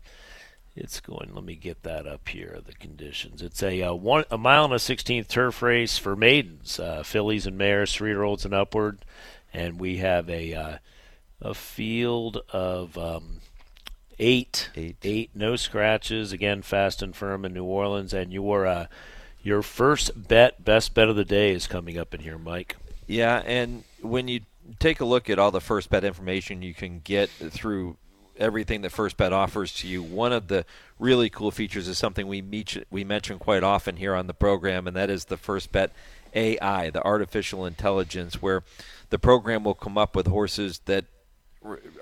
it's going. Let me get that up here. The conditions. It's a one a mile and a sixteenth turf race for maidens, fillies and mares, three year olds and upward, and we have a a field of um, eight, eight, eight, no scratches. Again, fast and firm in New Orleans, and your uh, your first bet, best bet of the day, is coming up in here, Mike. Yeah, and when you take a look at all the first bet information you can get through everything that First Bet offers to you. One of the really cool features is something we meet, we mention quite often here on the program, and that is the First Bet AI, the artificial intelligence, where the program will come up with horses that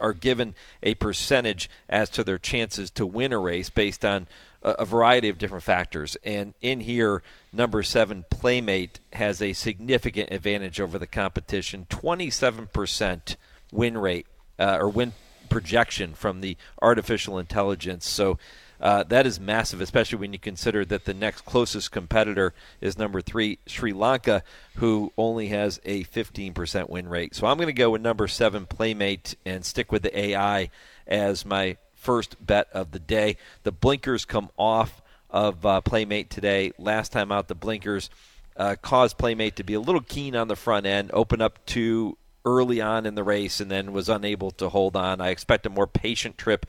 are given a percentage as to their chances to win a race based on a, a variety of different factors. And in here, number seven, Playmate, has a significant advantage over the competition 27% win rate uh, or win projection from the artificial intelligence. So uh, that is massive, especially when you consider that the next closest competitor is number three, Sri Lanka, who only has a 15% win rate. So I'm going to go with number seven, Playmate, and stick with the AI as my first bet of the day. The blinkers come off of uh, Playmate today. Last time out, the blinkers uh, caused Playmate to be a little keen on the front end, open up to early on in the race, and then was unable to hold on. I expect a more patient trip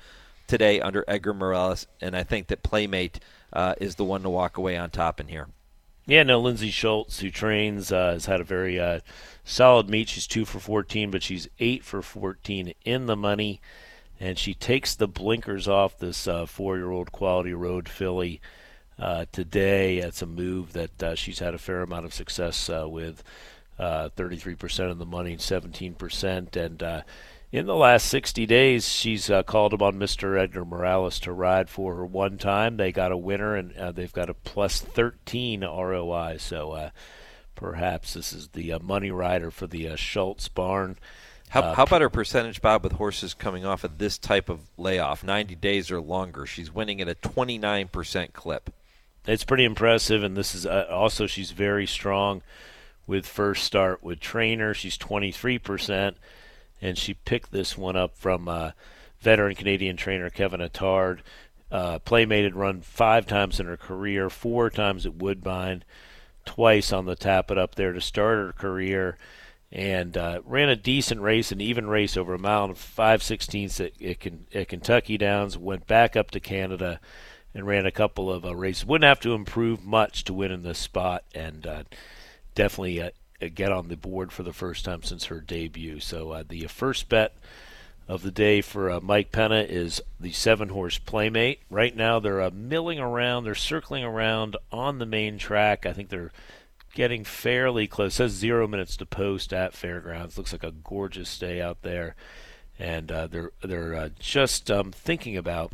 today under Edgar Morales, and I think that Playmate uh, is the one to walk away on top in here. Yeah, no, Lindsay Schultz, who trains, uh, has had a very uh, solid meet. She's two for 14, but she's eight for 14 in the money. and she takes the blinkers off this uh, four-year-old Quality Road filly uh, today. It's a move that uh, she's had a fair amount of success with. 33% of the money, 17%, and in the last 60 days, she's uh, called upon Mr. Edgar Morales to ride for her one time. They got a winner, and uh, they've got a plus 13 ROI. So uh, perhaps this is the uh, money rider for the uh, Schultz barn. How, Uh, how about her percentage, Bob, with horses coming off of this type of layoff, 90 days or longer? She's winning at a 29% clip. It's pretty impressive, and this is uh, also she's very strong with first start with trainer. She's 23%, and she picked this one up from uh, veteran Canadian trainer Kevin Attard. Uh, Playmate had run five times in her career, four times at Woodbine, twice on the Tapeta Up there to start her career, and uh, ran a decent race, an even race over a mile and five sixteenths at, at, Kentucky Downs. Went back up to Canada and ran a couple of uh, races. Wouldn't have to improve much to win in this spot, and uh, definitely uh, get on the board for the first time since her debut. So uh, the first bet of the day for uh, Mike Penna is the seven horse Playmate. Right now they're uh, milling around, they're circling around on the main track. I think they're getting fairly close. It says zero minutes to post at Fairgrounds. Looks like a gorgeous day out there, and uh, they're they're uh, just um, thinking about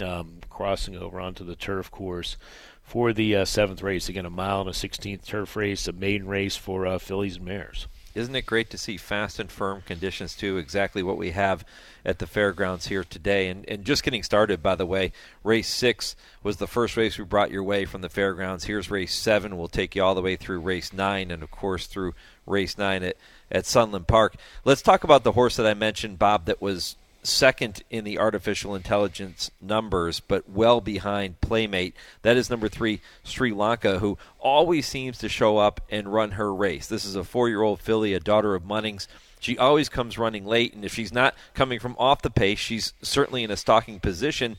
um, crossing over onto the turf course for the uh, seventh race. Again, a mile and a sixteenth turf race, a maiden race for uh, fillies and mares. Isn't it great to see fast and firm conditions too? Exactly what we have at the fairgrounds here today. And, and just getting started, by the way, race six was the first race we brought your way from the fairgrounds. Here's race seven. We'll take you all the way through race nine, and of course through race nine at at Sunland Park. Let's talk about the horse that I mentioned, Bob, that was second in the artificial intelligence numbers, but well behind Playmate. That is number three, Sri Lanka, who always seems to show up and run her race. This is a four year old filly, a daughter of Munnings. She always comes running late, and if she's not coming from off the pace, she's certainly in a stalking position.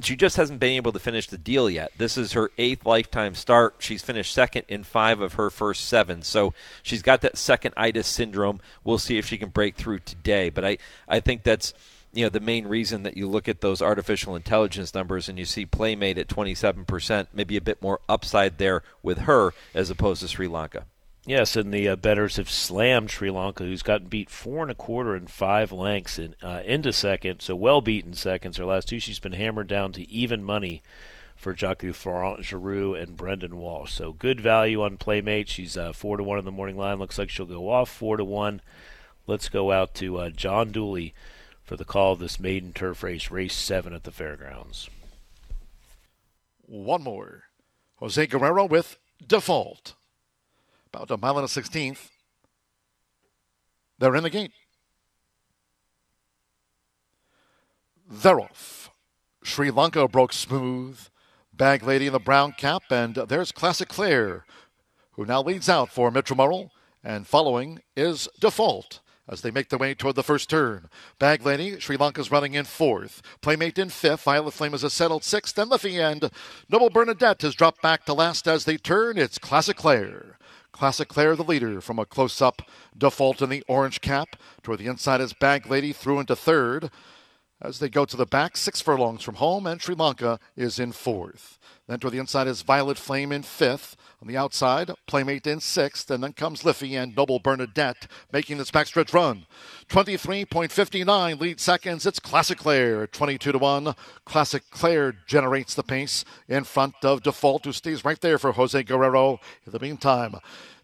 She just hasn't been able to finish the deal yet. This is her eighth lifetime start. She's finished second in five of her first seven. So she's got that second itis syndrome. We'll see if she can break through today. But I, I think that's you know the main reason that you look at those artificial intelligence numbers and you see Playmate at 27%, maybe a bit more upside there with her as opposed to Sri Lanka. Yes, and the uh, betters have slammed Sri Lanka, who's gotten beat four and a quarter and five lengths in, uh, into second, so well beaten seconds. Her last two, she's been hammered down to even money for Jacques Florent Geroux and Brendan Walsh. So good value on Playmate. She's uh, four to one in the morning line. Looks like she'll go off four to one. Let's go out to uh, John Dooley for the call of this maiden turf race, race seven at the fairgrounds. One more. Jose Guerrero with default. About a mile and a sixteenth. They're in the gate. They're off. Sri Lanka broke smooth. Bag Lady in the brown cap, and there's Classic Claire, who now leads out for Mitchell and following is Default as they make their way toward the first turn. Bag Lady, Sri Lanka's running in fourth. Playmate in fifth. Violet Flame is a settled sixth. And Liffey and Noble Bernadette has dropped back to last as they turn. It's Classic Claire. Classic Claire, the leader, from a close up default in the orange cap. Toward the inside is Bag Lady through into third. As they go to the back, six furlongs from home, and Sri Lanka is in fourth. Then toward the inside is Violet Flame in fifth. On the outside, Playmate in sixth, and then comes Liffey and Noble Bernadette making this backstretch run. 23.59 lead seconds. It's Classic Claire, 22 to 1. Classic Claire generates the pace in front of Default, who stays right there for Jose Guerrero. In the meantime,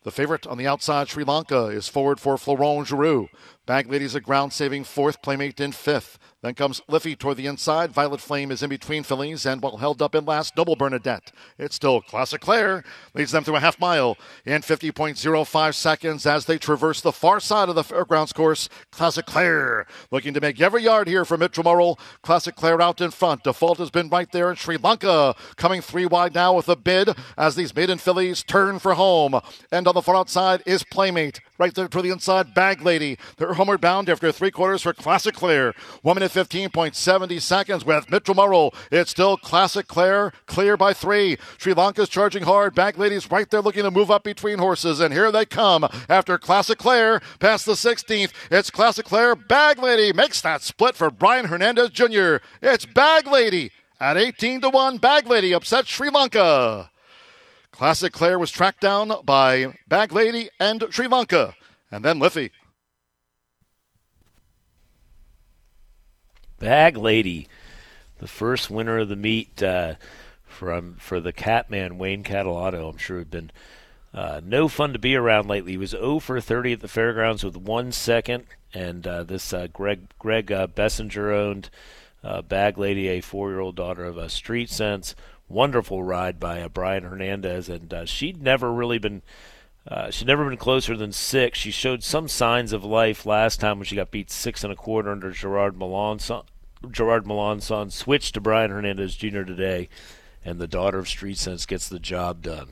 the favorite on the outside, Sri Lanka, is forward for Florent Geroux. Bag Ladies a ground saving fourth, Playmate in fifth. Then comes Liffey toward the inside. Violet Flame is in between fillies and well held up in last, Noble Bernadette. It's still Classic Claire. Leads them through a half mile in 50.05 seconds as they traverse the far side of the fairgrounds course. Classic Claire looking to make every yard here for Mitchell Murrill. Classic Claire out in front. Default has been right there in Sri Lanka. Coming three wide now with a bid as these maiden fillies turn for home. And on the far outside is Playmate. Right there to the inside, Bag Lady. They're homeward bound after three quarters for Classic Claire. One minute 15.70 seconds with Mitchell Murrill. It's still Classic Claire, clear by three. Sri Lanka's charging hard. Bag Ladies right there looking to move up between horses, and here they come after Classic Claire past the 16th. It's Classic Claire. Bag Lady makes that split for Brian Hernandez Jr. It's Bag Lady at 18 to 1. Bag Lady upset Sri Lanka. Classic Claire was tracked down by Bag Lady and Sri Lanka, and then Liffey. Bag Lady, the first winner of the meet uh, from for the Catman Wayne Catalano. I'm sure had been uh, no fun to be around lately. He was 0 for 30 at the fairgrounds with one second, and uh, this uh, Greg Greg uh, Bessinger owned uh, Bag Lady, a four-year-old daughter of a Street Sense. Wonderful ride by Brian Hernandez, and she'd never really been. Uh, she'd never been closer than six. She showed some signs of life last time when she got beat six and a quarter under Gerard Melancon. Gerard Melancon switched to Brian Hernandez Jr. today, and the daughter of Street Sense gets the job done.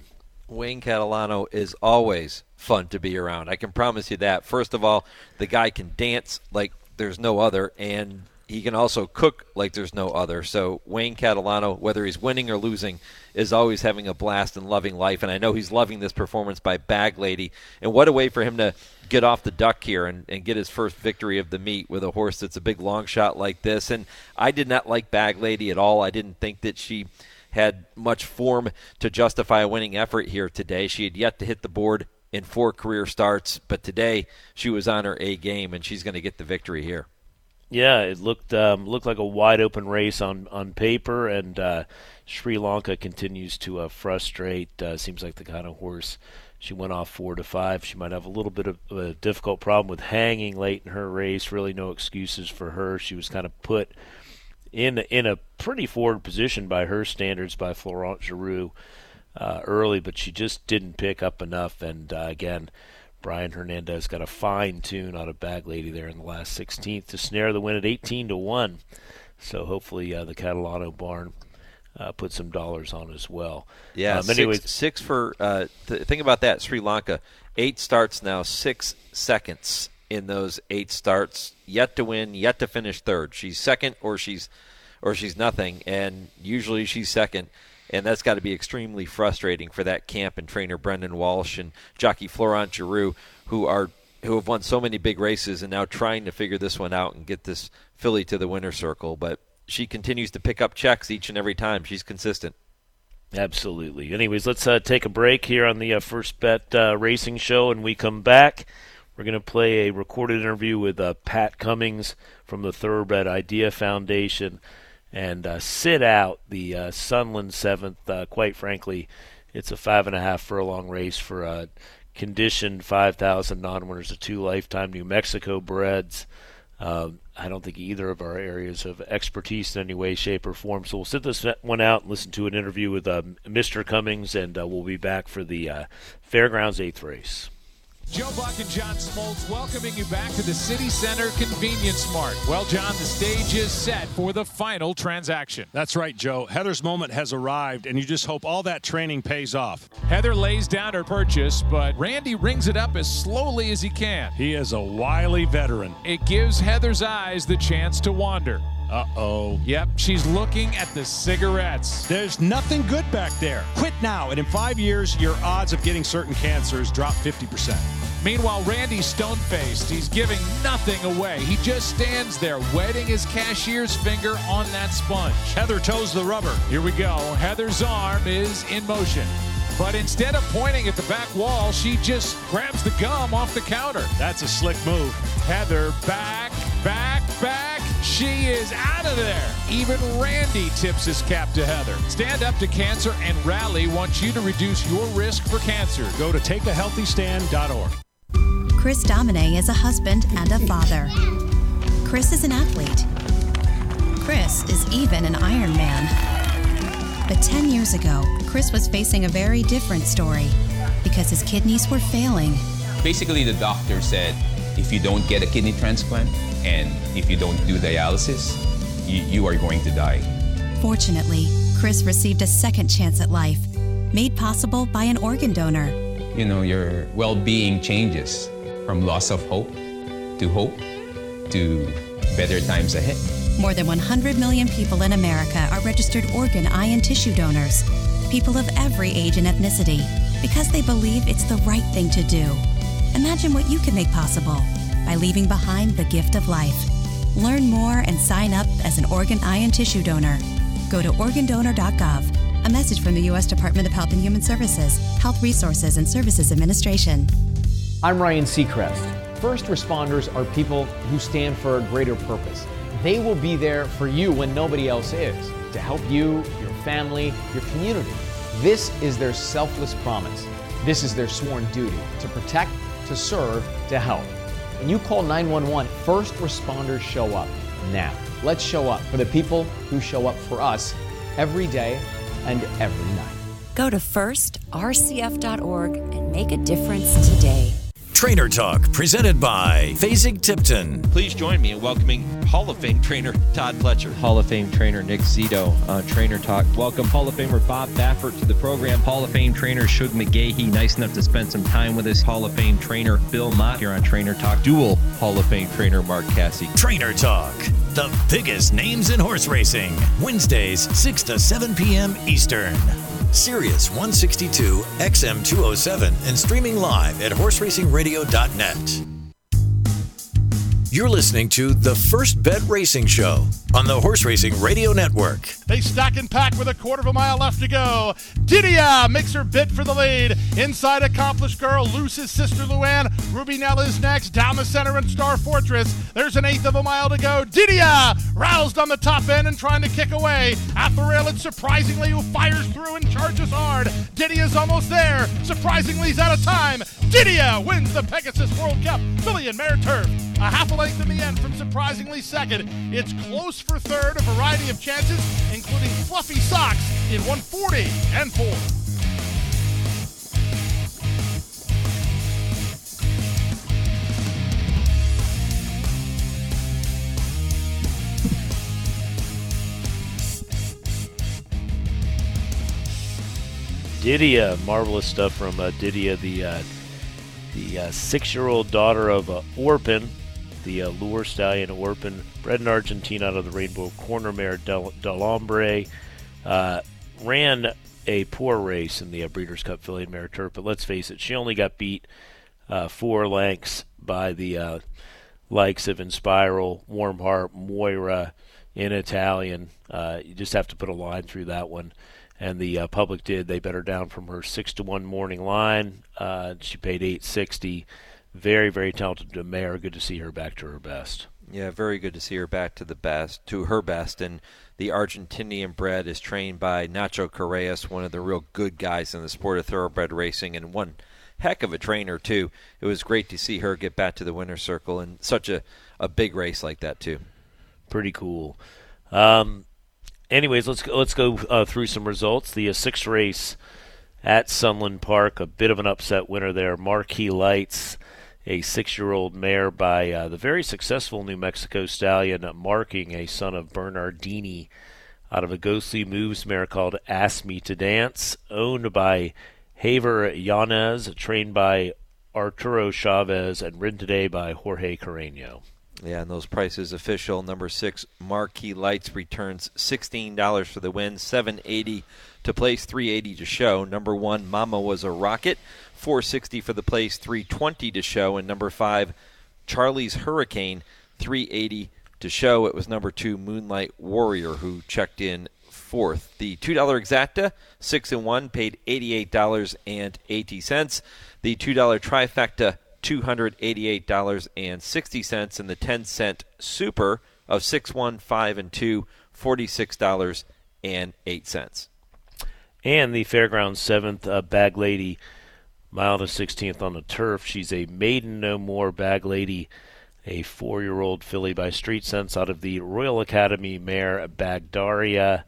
Wayne Catalano is always fun to be around. I can promise you that. First of all, the guy can dance like there's no other, and he can also cook like there's no other. So Wayne Catalano, whether he's winning or losing, is always having a blast and loving life. And I know he's loving this performance by Bag Lady. And what a way for him to get off the duck here and, and get his first victory of the meet with a horse that's a big long shot like this. And I did not like Bag Lady at all. I didn't think that she had much form to justify a winning effort here today. She had yet to hit the board in four career starts, but today she was on her A game and she's going to get the victory here. Yeah, it looked um, looked like a wide open race on on paper, and uh, Sri Lanka continues to uh, frustrate. Uh, seems like the kind of horse she went off four to five. She might have a little bit of a difficult problem with hanging late in her race. Really, no excuses for her. She was kind of put in in a pretty forward position by her standards by Florent Geroux uh, early, but she just didn't pick up enough. And uh, again, Brian Hernandez got a fine tune on a bag lady there in the last 16th to snare the win at 18 to one. So hopefully uh, the Catalano barn uh, put some dollars on as well. Yeah. Um, anyways, six, six for uh, th- think about that. Sri Lanka eight starts now, six seconds in those eight starts. Yet to win, yet to finish third. She's second, or she's or she's nothing, and usually she's second and that's got to be extremely frustrating for that camp and trainer Brendan Walsh and jockey Florent Geroux, who are who have won so many big races and now trying to figure this one out and get this filly to the winner circle. But she continues to pick up checks each and every time. She's consistent. Absolutely. Anyways, let's uh, take a break here on the uh, First Bet uh, Racing Show, and we come back. We're going to play a recorded interview with uh, Pat Cummings from the Thoroughbred Idea Foundation and uh, sit out the uh, Sunland Seventh. Uh, quite frankly, it's a five and a half furlong race for conditioned 5,000 non-winners of two lifetime New Mexico breds. Um, I don't think either of our areas of expertise in any way, shape, or form. So we'll sit this one out and listen to an interview with um, Mr. Cummings, and uh, we'll be back for the uh, Fairgrounds Eighth race. Joe Buck and John Smoltz welcoming you back to the City Center Convenience Mart. Well, John, the stage is set for the final transaction. That's right, Joe. Heather's moment has arrived, and you just hope all that training pays off. Heather lays down her purchase, but Randy rings it up as slowly as he can. He is a wily veteran. It gives Heather's eyes the chance to wander. Uh oh. Yep, she's looking at the cigarettes. There's nothing good back there. Quit now, and in five years, your odds of getting certain cancers drop 50%. Meanwhile, Randy's stone faced. He's giving nothing away. He just stands there, wetting his cashier's finger on that sponge. Heather toes the rubber. Here we go. Heather's arm is in motion. But instead of pointing at the back wall, she just grabs the gum off the counter. That's a slick move. Heather back, back, back. She is out of there. Even Randy tips his cap to Heather. Stand Up to Cancer and Rally wants you to reduce your risk for cancer. Go to takeahealthystand.org. Chris Domine is a husband and a father. Chris is an athlete. Chris is even an Iron Man. But 10 years ago, Chris was facing a very different story because his kidneys were failing. Basically, the doctor said if you don't get a kidney transplant and if you don't do dialysis, you, you are going to die. Fortunately, Chris received a second chance at life, made possible by an organ donor. You know, your well being changes from loss of hope to hope to better times ahead. More than 100 million people in America are registered organ, eye, and tissue donors. People of every age and ethnicity, because they believe it's the right thing to do. Imagine what you can make possible by leaving behind the gift of life. Learn more and sign up as an organ, eye, and tissue donor. Go to organdonor.gov. A message from the U.S. Department of Health and Human Services, Health Resources and Services Administration. I'm Ryan Seacrest. First responders are people who stand for a greater purpose. They will be there for you when nobody else is to help you, your family, your community. This is their selfless promise. This is their sworn duty to protect, to serve, to help. When you call 911, first responders show up now. Let's show up for the people who show up for us every day and every night. Go to firstrcf.org and make a difference today. Trainer Talk, presented by Fasig-Tipton. Please join me in welcoming Hall of Fame trainer Todd Pletcher. Hall of Fame trainer Nick Zito on Trainer Talk. Welcome Hall of Famer Bob Baffert to the program. Hall of Fame trainer Shug McGaughey, nice enough to spend some time with us. Hall of Fame trainer Bill Mott here on Trainer Talk. Dual Hall of Fame trainer Mark Casse. Trainer Talk, the biggest names in horse racing. Wednesdays, 6 to 7 p.m. Eastern. Sirius 162, XM 207, and streaming live at horseracingradio.net. You're listening to the First Bet Racing Show on the Horse Racing Radio Network. They stack and pack with a quarter of a mile left to go. Didia makes her bid for the lead. Inside Accomplished Girl, Luce's sister Luann. Ruby Nell is next. Down the center in Star Fortress. There's an eighth of a mile to go. Didia roused on the top end and trying to kick away. At the rail, it's surprisingly who fires through and charges hard. Didia's almost there. Surprisingly, he's out of time. Didia wins the Pegasus World Cup Filly and Mare Turf. A half a length in the end from surprisingly second. It's close for third, a variety of chances, including fluffy socks in 140 and 4. Didia, marvelous stuff from uh, Didia, the uh, the uh, six-year-old daughter of uh, Orpen, the uh, lure stallion Orpen, bred in Argentina out of the Rainbow Corner Mare Del, Del uh, ran a poor race in the uh, Breeders' Cup Filly Mare Turf, but let's face it, she only got beat uh, four lengths by the uh, likes of Inspiral, Warm Heart, Moira, in Italian. you just have to put a line through that one and the uh, public did. They bet her down from her six to one morning line. Uh, she paid eight sixty. Very very talented mare. Good to see her back to her best. Yeah, very good to see her back to the best, to her best. And the Argentinian bred is trained by Nacho Correas, one of the real good guys in the sport of thoroughbred racing, and one heck of a trainer too. It was great to see her get back to the winner's circle in such a, a big race like that too. Pretty cool. Um, anyways, let's go, let's go uh, through some results. The uh, sixth race at Sunland Park, a bit of an upset winner there. Marquee Lights, a six-year-old mare by uh, the very successful New Mexico stallion, marking a son of Bernardini out of a ghostly moves mare called Ask Me to Dance, owned by Javier Yanez, trained by Arturo Chavez, and ridden today by Jorge Carreño. Yeah, and those prices official. Number six, Marquee Lights returns sixteen dollars for the win, seven eighty to place, three eighty to show. Number one, Mama was a rocket, four sixty for the place, three twenty to show, and number five, Charlie's Hurricane, three eighty to show. It was number two, Moonlight Warrior, who checked in fourth. The two dollar exacta, six and one, paid eighty eight dollars and eighty cents. The two dollar trifecta $288.60 and the 10 cent super of six, one, five, and 2 $46.08 and the fairgrounds 7th uh, bag lady mile to 16th on the turf she's a maiden no more bag lady a four-year-old filly by street sense out of the royal academy mare bagdaria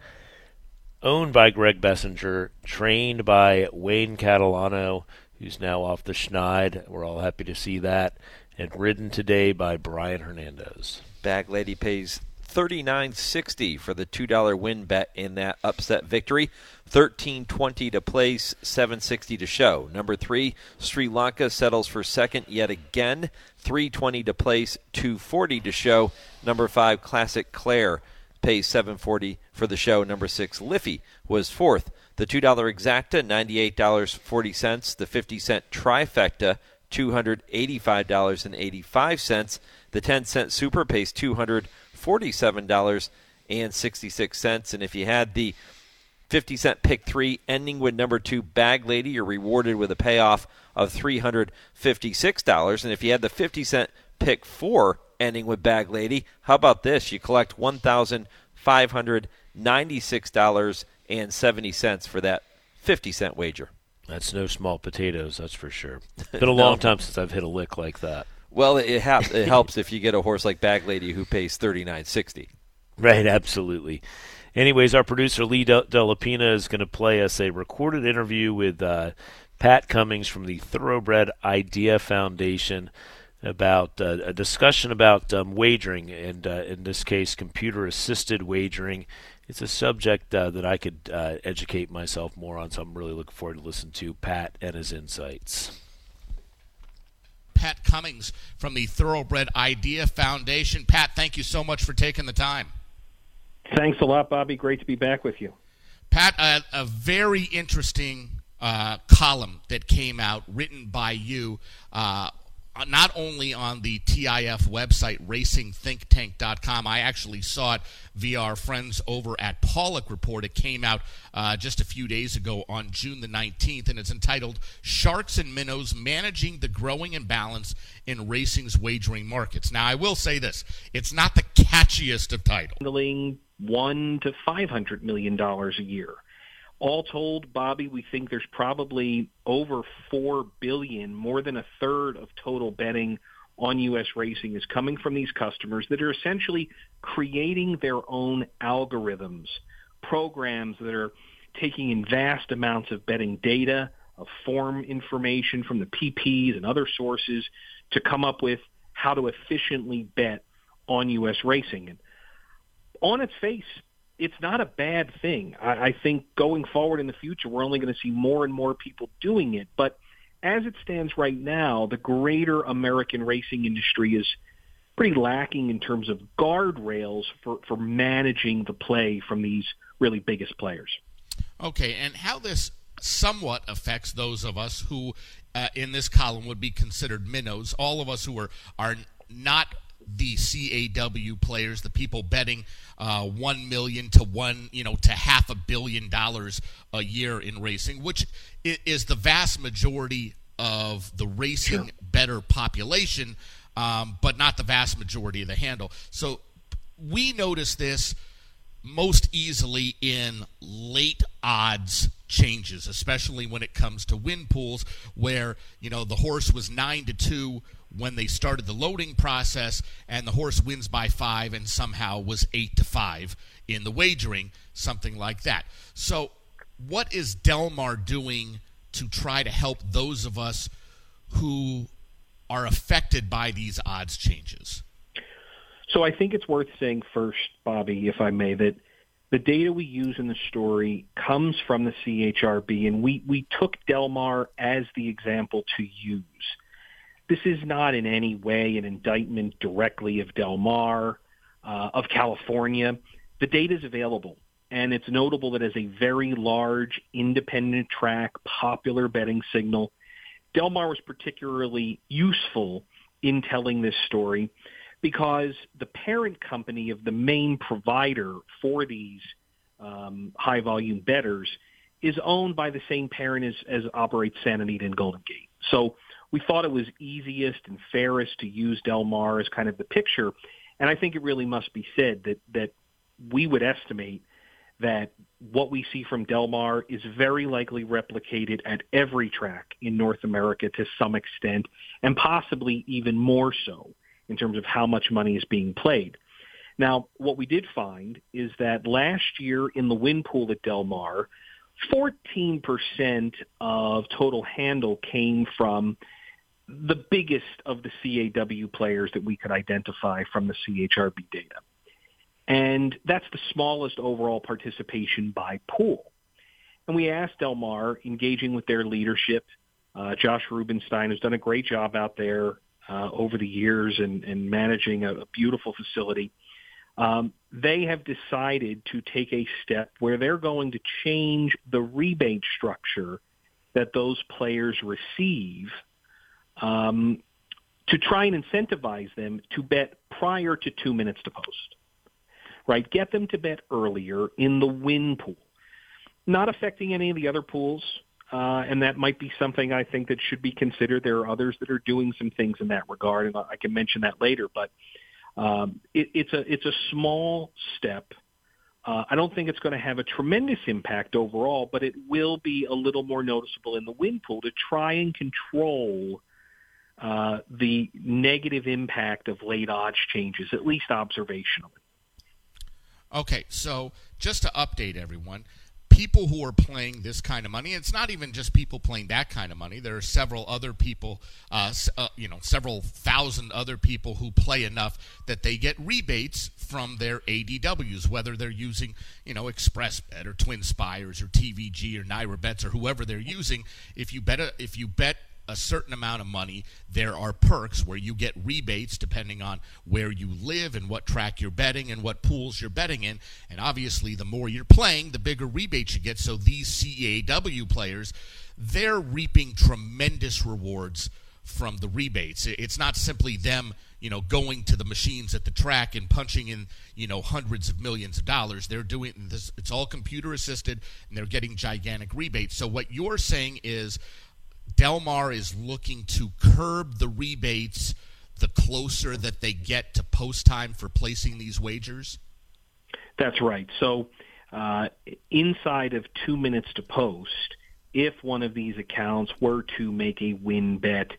owned by greg bessinger trained by wayne catalano who's now off the schneid. We're all happy to see that. And ridden today by Brian Hernandez. Bag Lady pays 39.60 for the $2 win bet in that upset victory. 13.20 to place, 7.60 to show. Number 3, Sri Lanka settles for second yet again. 3.20 to place, 2.40 to show. Number 5, Classic Claire pays 7.40 for the show. Number 6, Liffey was fourth. The $2 exacta, $98.40. The 50 cent trifecta, $285.85. The 10 cent super pays $247.66. And if you had the 50 cent pick three ending with number two bag lady, you're rewarded with a payoff of $356. And if you had the 50 cent pick four ending with bag lady, how about this? You collect $1,596.70 for that 50 cent wager. That's no small potatoes, that's for sure. It's been a long time since I've hit a lick like that. Well, it, ha- it helps if you get a horse like Bag Lady who pays thirty nine sixty. Right, absolutely. Anyways, our producer Lee De- Delapina is going to play us a recorded interview with uh, Pat Cummings from the Thoroughbred Idea Foundation about uh, a discussion about um, wagering, and uh, in this case, computer assisted wagering. It's a subject uh, that I could uh, educate myself more on, so I'm really looking forward to listen to Pat and his insights. Pat Cummings from the Thoroughbred Idea Foundation. Pat, thank you so much for taking the time. Thanks a lot, Bobby. Great to be back with you. Pat, a, a very interesting uh, column that came out written by you uh, uh, not only on the TIF website, racingthinktank.com. I actually saw it via our friends over at Paulick Report. It came out uh, just a few days ago on June the 19th, and it's entitled Sharks and Minnows Managing the Growing Imbalance in Racing's Wagering Markets. Now, I will say this it's not the catchiest of titles. One to $500 million a year. All told, Bobby, we think there's probably over four billion, more than a third of total betting on U.S. racing is coming from these customers that are essentially creating their own algorithms, programs that are taking in vast amounts of betting data, of form information from the PPs and other sources to come up with how to efficiently bet on U.S. racing. And on its face, it's not a bad thing. I, I think going forward in the future, we're only going to see more and more people doing it. But as it stands right now, the greater American racing industry is pretty lacking in terms of guardrails for, for managing the play from these really biggest players. Okay, and how this somewhat affects those of us who, uh, in this column, would be considered minnows. All of us who are are not the CAW players, the people betting uh, one million to one, you know, to half a billion dollars a year in racing, which is the vast majority of the racing sure. better population, um, but not the vast majority of the handle. So we notice this most easily in late odds changes, especially when it comes to win pools, where you know the horse was nine to two when they started the loading process, and the horse wins by five, and somehow was eight to five in the wagering, something like that. So, what is Del Mar doing to try to help those of us who are affected by these odds changes? So, I think it's worth saying first, Bobby, if I may, that the data we use in the story comes from the CHRB, and we, we took Del Mar as the example to use. This is not in any way an indictment directly of Del Mar, uh, of California. The data is available, and it's notable that as a very large, independent track, popular betting signal, Del Mar was particularly useful in telling this story because the parent company of the main provider for these um, high volume betters is owned by the same parent as, as operates Santa Anita and Golden Gate. So we thought it was easiest and fairest to use Del Mar as kind of the picture. And I think it really must be said that, that we would estimate that what we see from Del Mar is very likely replicated at every track in North America to some extent, and possibly even more so in terms of how much money is being played. Now, what we did find is that last year in the win pool at Del Mar, 14% of total handle came from the biggest of the CAW players that we could identify from the CHRB data. And that's the smallest overall participation by pool. And we asked Del Mar, engaging with their leadership, uh, Josh Rubinstein, has done a great job out there uh, over the years and, and managing a, a beautiful facility. Um, they have decided to take a step where they're going to change the rebate structure that those players receive um, to try and incentivize them to bet prior to two minutes to post. Right? Get them to bet earlier in the win pool. Not affecting any of the other pools, uh, and that might be something I think that should be considered. There are others that are doing some things in that regard, and I can mention that later. But um, it, it's a it's a small step. Uh, I don't think it's going to have a tremendous impact overall, but it will be a little more noticeable in the win pool to try and control uh, the negative impact of late odds changes, at least observationally. Okay, so just to update everyone, people who are playing this kind of money, it's not even just people playing that kind of money. There are several other people, uh, uh, you know, several thousand other people who play enough that they get rebates from their ADWs, whether they're using, you know, ExpressBet or Twin Spires or TVG or NYRA Bets or whoever they're using. If you bet, a, if you bet a certain amount of money, there are perks where you get rebates depending on where you live and what track you're betting and what pools you're betting in. And obviously, the more you're playing, the bigger rebates you get. So these CAW players, they're reaping tremendous rewards from the rebates. It's not simply them, you know, going to the machines at the track and punching in, you know, hundreds of millions of dollars. They're doing this. It's all computer assisted, and they're getting gigantic rebates. So what you're saying is Del Mar is looking to curb the rebates the closer that they get to post time for placing these wagers? That's right. So uh, inside of two minutes to post, if one of these accounts were to make a win bet,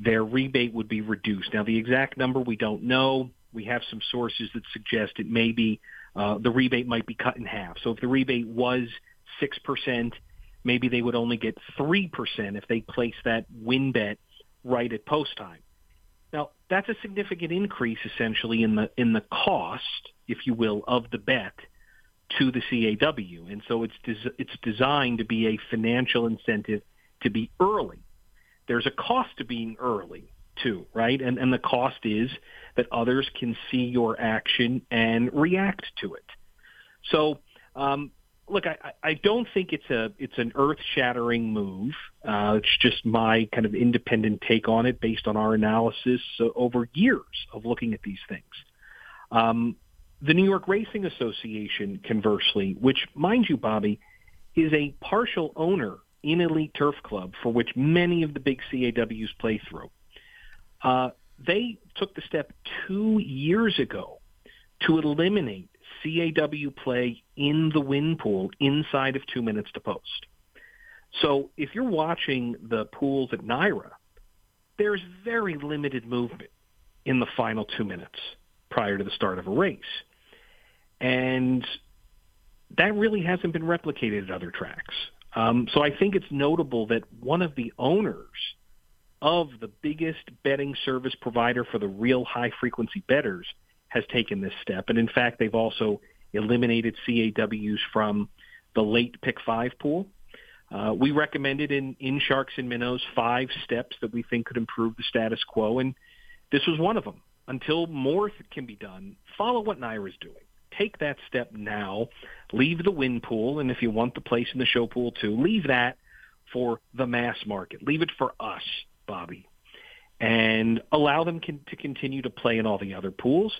their rebate would be reduced. Now, the exact number we don't know. We have some sources that suggest it may be uh, the rebate might be cut in half. So if the rebate was six percent, maybe they would only get 3% if they place that win bet right at post time. Now, that's a significant increase essentially in the in the cost, if you will, of the bet to the CAW. And so it's des- it's designed to be a financial incentive to be early. There's a cost to being early too, right? And and the cost is that others can see your action and react to it. So um, look, I, I don't think it's a it's an earth shattering move. Uh, it's just my kind of independent take on it based on our analysis over years of looking at these things. Um, the New York Racing Association, conversely, which, mind you, Bobby, is a partial owner in Elite Turf Club, for which many of the big CAWs play through. Uh, they took the step two years ago to eliminate CAW play in the win pool inside of two minutes to post. So if you're watching the pools at NYRA, there's very limited movement in the final two minutes prior to the start of a race. And that really hasn't been replicated at other tracks. Um, so I think it's notable that one of the owners of the biggest betting service provider for the real high frequency bettors has taken this step. And in fact, they've also eliminated CAWs from the late pick five pool. Uh, we recommended in, in Sharks and Minnows five steps that we think could improve the status quo, and this was one of them. Until more can be done, follow what NYRA is doing. Take that step now. Leave the win pool, and if you want the place in the show pool too, leave that for the mass market. Leave it for us, Bobby, and allow them con- to continue to play in all the other pools.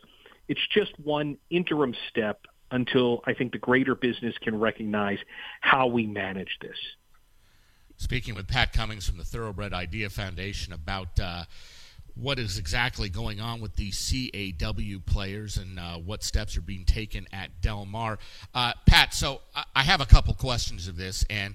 It's just one interim step until I think the greater business can recognize how we manage this. Speaking with Pat Cummings from the Thoroughbred Idea Foundation about uh, what is exactly going on with the CAW players and uh, what steps are being taken at Del Mar. Uh, Pat, so I have a couple questions of this, and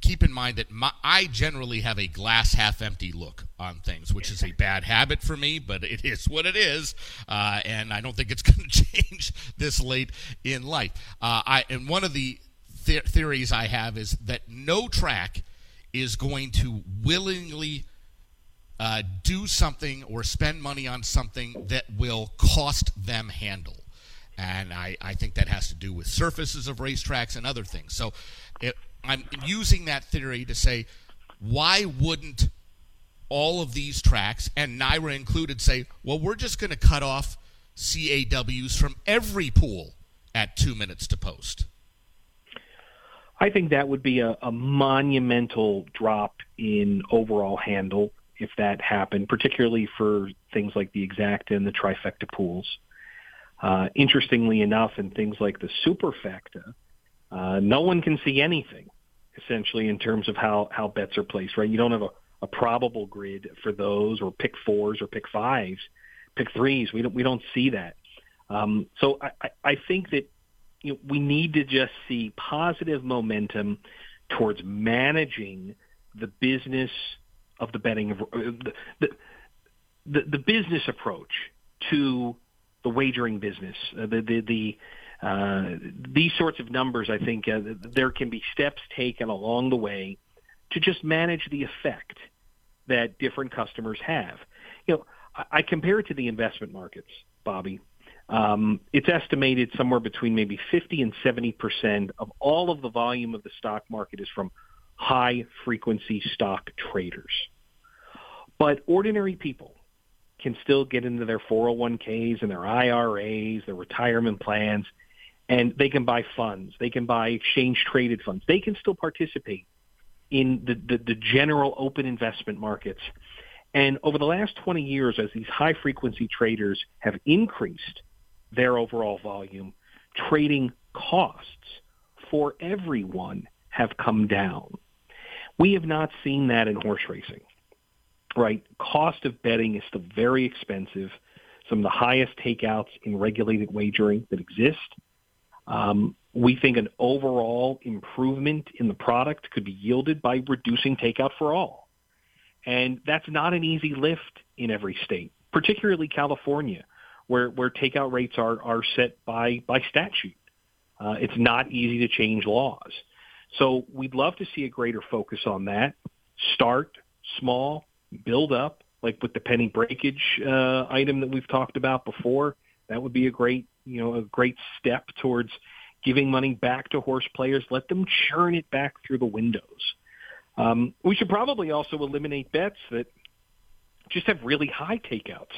keep in mind that my, I generally have a glass half empty look on things, which is a bad habit for me, but it is what it is, uh, and I don't think it's going to change this late in life. Uh, I and one of the th- theories I have is that no track is going to willingly. Uh, do something or spend money on something that will cost them handle. And I, I think that has to do with surfaces of racetracks and other things. So it, I'm using that theory to say, why wouldn't all of these tracks, and NYRA included, say, well, we're just going to cut off CAWs from every pool at two minutes to post? I think that would be a, a monumental drop in overall handle if that happened, particularly for things like the exacta and the trifecta pools. Uh, interestingly enough, in things like the superfecta, uh, no one can see anything essentially in terms of how, how bets are placed, right? You don't have a, a probable grid for those or pick fours or pick fives, pick threes. We don't, we don't see that. Um, so I, I think that you know, we need to just see positive momentum towards managing the business of the betting of uh, the, the, the, the business approach to the wagering business. Uh, the the, the these sorts of numbers, I think uh, there can be steps taken along the way to just manage the effect that different customers have. You know, I, I compare it to the investment markets, Bobby. Um, it's estimated somewhere between maybe 50 and 70 percent of all of the volume of the stock market is from high frequency stock traders. But ordinary people can still get into their 401ks and their IRAs, their retirement plans, and they can buy funds. They can buy exchange traded funds. They can still participate in the, the, the general open investment markets. And over the last 20 years, as these high frequency traders have increased their overall volume, trading costs for everyone have come down. We have not seen that in horse racing, right? Cost of betting is still very expensive. Some of the highest takeouts in regulated wagering that exist. Um, we think an overall improvement in the product could be yielded by reducing takeout for all. And that's not an easy lift in every state, particularly California, where, where takeout rates are, are set by, by statute. Uh, it's not easy to change laws. So we'd love to see a greater focus on that. Start small, build up, like with the penny breakage uh, item that we've talked about before. That would be a great, you know, a great step towards giving money back to horse players. Let them churn it back through the windows. Um, we should probably also eliminate bets that just have really high takeouts.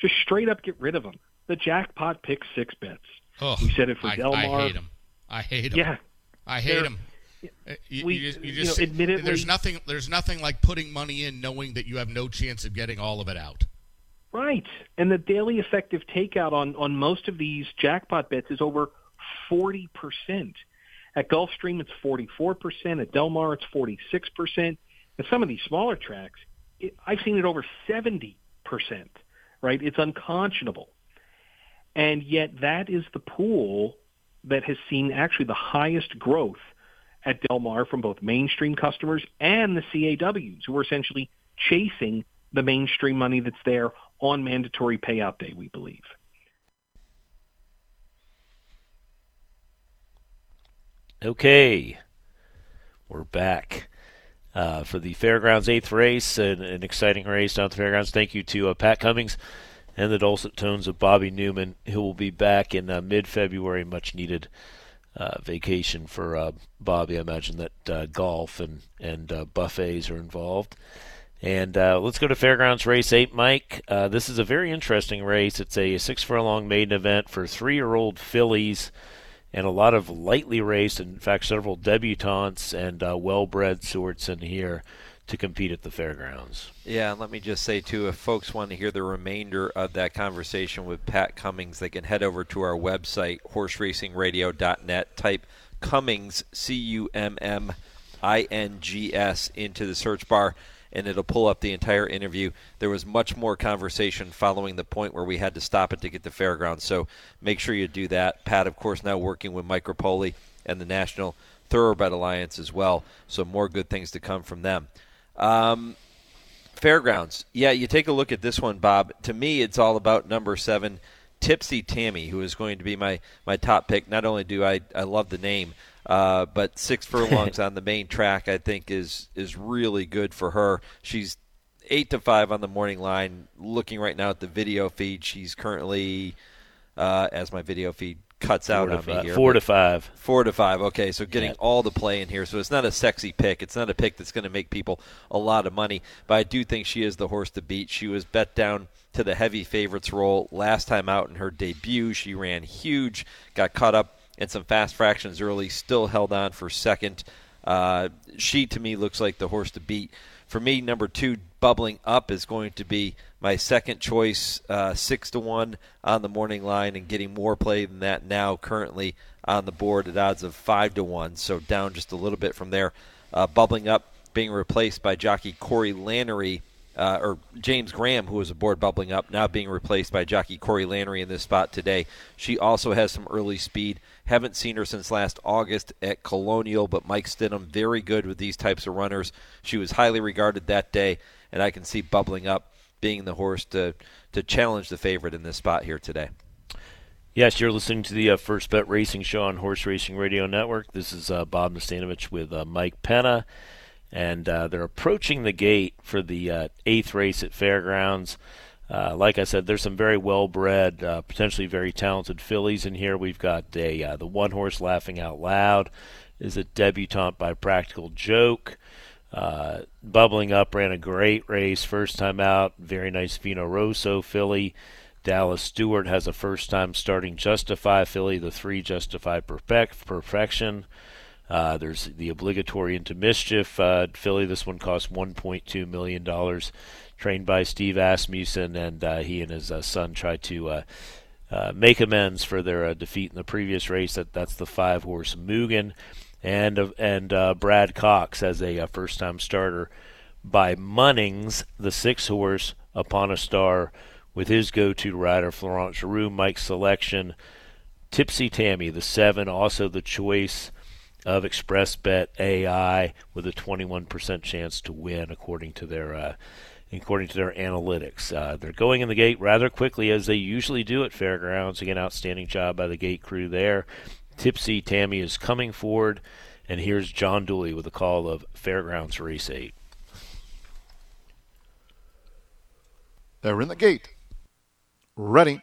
Just straight up get rid of them. The jackpot pick six bets. Oh, we said it for I, Del Mar. I hate them. I hate them. Yeah, I hate them. You, we- you just, you you know, admittedly- there's nothing there's nothing like putting money in knowing that you have no chance of getting all of it out. Right. And the daily effective takeout on, on most of these jackpot bets is over 40%. At Gulfstream, it's 44%. At Del Mar, it's 46%. At some of these smaller tracks, it, I've seen it over 70%, right? It's unconscionable. And yet that is the pool that has seen actually the highest growth at Del Mar from both mainstream customers and the CAWs who are essentially chasing the mainstream money that's there on mandatory payout day, we believe. Okay, we're back uh, for the Fairgrounds eighth race, an, an exciting race down at the Fairgrounds. Thank you to uh, Pat Cummings and the dulcet tones of Bobby Newman, who will be back in uh, mid-February, much needed uh, vacation for uh, Bobby. I imagine that uh, golf and and buffets are involved. And uh, let's go to Fairgrounds Race 8, Mike. Uh, this is a very interesting race. It's a six furlong maiden event for three year old fillies and a lot of lightly raced, in fact, several debutantes and uh, well bred sorts in here to compete at the fairgrounds. Yeah, and let me just say too, if folks want to hear the remainder of that conversation with Pat Cummings, they can head over to our website, horseracingradio.net, type Cummings, C U M M I N G S, into the search bar, and it'll pull up the entire interview. There was much more conversation following the point where we had to stop it to get to fairgrounds, so make sure you do that. Pat, of course, now working with Mike Repole and the National Thoroughbred Alliance as well, so more good things to come from them. Um, fairgrounds. Yeah, you take a look at this one, Bob. To me, it's all about number seven, Tipsy Tammy, who is going to be my, my top pick. Not only do I, I love the name, uh, but six furlongs on the main track, I think, is is really good for her. She's eight to five on the morning line. Looking right now at the video feed, she's currently uh, as my video feed cuts Four out on me here. Four to five. Four to five. Okay, so getting Yeah. all the play in here. So it's not a sexy pick. It's not a pick that's going to make people a lot of money. But I do think she is the horse to beat. She was bet down to the heavy favorites role last time out in her debut. She ran huge, got caught up in some fast fractions early, still held on for second. Uh, she to me looks like the horse to beat. For me, number two, bubbling up, is going to be my second choice, uh, six to one on the morning line, and getting more play than that now. Currently on the board at odds of five to one, so down just a little bit from there. Uh, bubbling up, being replaced by jockey Corey Lanerie. Uh, or James Graham, who was aboard bubbling up, now being replaced by jockey Corey Lanerie in this spot today. She also has some early speed. Haven't seen her since last August at Colonial, but Mike Stidham very good with these types of runners. She was highly regarded that day, and I can see bubbling up being the horse to to challenge the favorite in this spot here today. Yes, you're listening to the uh, First Bet Racing Show on Horse Racing Radio Network. This is uh, Bob Nastanovich with uh, Mike Penna, and uh, they're approaching the gate for the uh, eighth race at Fairgrounds. Uh, like I said, there's some very well-bred, uh, potentially very talented fillies in here. We've got a uh, the one horse laughing out loud is a debutante by Practical Joke. Uh, bubbling up ran a great race first time out. Very nice Vino Rosso filly. Dallas Stewart has a first time starting Justify filly, the three Justify perfect, Perfection. Uh, there's the obligatory Into Mischief uh, filly. This one cost $1.2 million. Trained by Steve Asmussen, and uh, he and his uh, son tried to uh, uh, make amends for their defeat in the previous race. That that's the five horse Mugen, and and Brad Cox as a first time starter by Munnings, the six horse upon a star with his go to rider Florent Geroux, Mike's selection. Tipsy Tammy, the seven, also the choice of ExpressBet AI with a 21% chance to win, according to their uh, according to their analytics. Uh, they're going in the gate rather quickly, as they usually do at fairgrounds. Again, outstanding job by the gate crew there. Tipsy Tammy is coming forward, and here's John Dooley with a call of Fairgrounds Race 8. They're in the gate. Ready.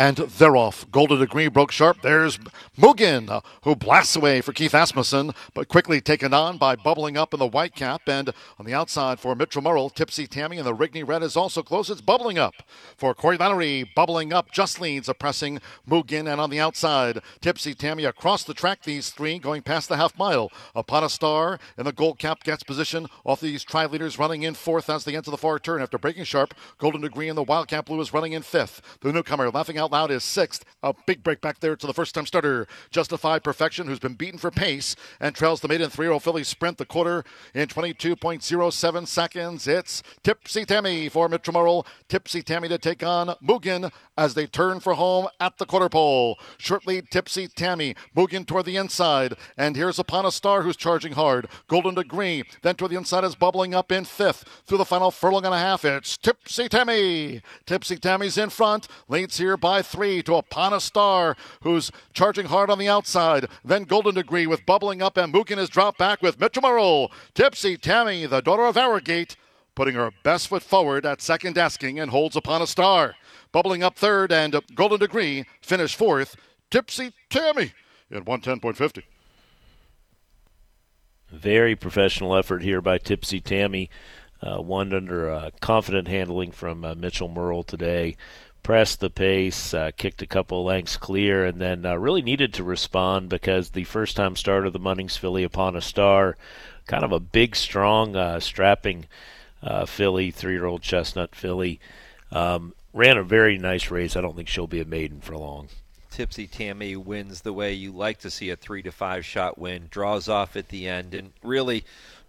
And they're off. Golden Degree broke sharp. There's Mugen, uh, who blasts away for Keith Asmussen, but quickly taken on by bubbling up in the white cap. And on the outside for Mitchell Murrill, Tipsy Tammy and the Rigney Red is also close. It's bubbling up for Corey Lanerie. Bubbling up just leads, oppressing Mugen. And on the outside, Tipsy Tammy across the track, these three going past the half mile. Upon a star in the gold cap gets position off these tri leaders running in fourth as they enter the far turn after breaking sharp. Golden Degree and the Wildcat Blue is running in fifth. The newcomer laughing out loud is sixth. A big break back there to the first time starter, Justified Perfection, who's been beaten for pace and trails the maiden three year old filly sprint the quarter in 22.07 seconds. It's Tipsy Tammy for Murrill. Tipsy Tammy to take on Mugen as they turn for home at the quarter pole. Short lead, Tipsy Tammy. Mugen toward the inside. And here's Upon a Star who's charging hard. Golden Degree. Then toward the inside is bubbling up in fifth. Through the final furlong and a half, it's Tipsy Tammy. Tipsy Tammy's in front. Leads here by three to Upon a Star, who's charging hard on the outside. Then Golden Degree with bubbling up, and Mugen is dropped back with Mitchell Murrill. Tipsy Tammy, the daughter of Arrogate, putting her best foot forward at second asking and holds Upon a Star. Bubbling up third, and Golden Degree finish fourth. Tipsy Tammy in 110.50. Very professional effort here by Tipsy Tammy. Uh, one under uh, confident handling from uh, Mitchell Murrill today. Pressed the pace, uh, kicked a couple lengths clear, and then uh, really needed to respond because the first time start of the Munnings filly upon a star, kind of a big, strong, uh, strapping filly, three year old chestnut filly, um, ran a very nice race. I don't think she'll be a maiden for long. Tipsy Tammy wins the way you like to see a three to five shot win, draws off at the end, and really,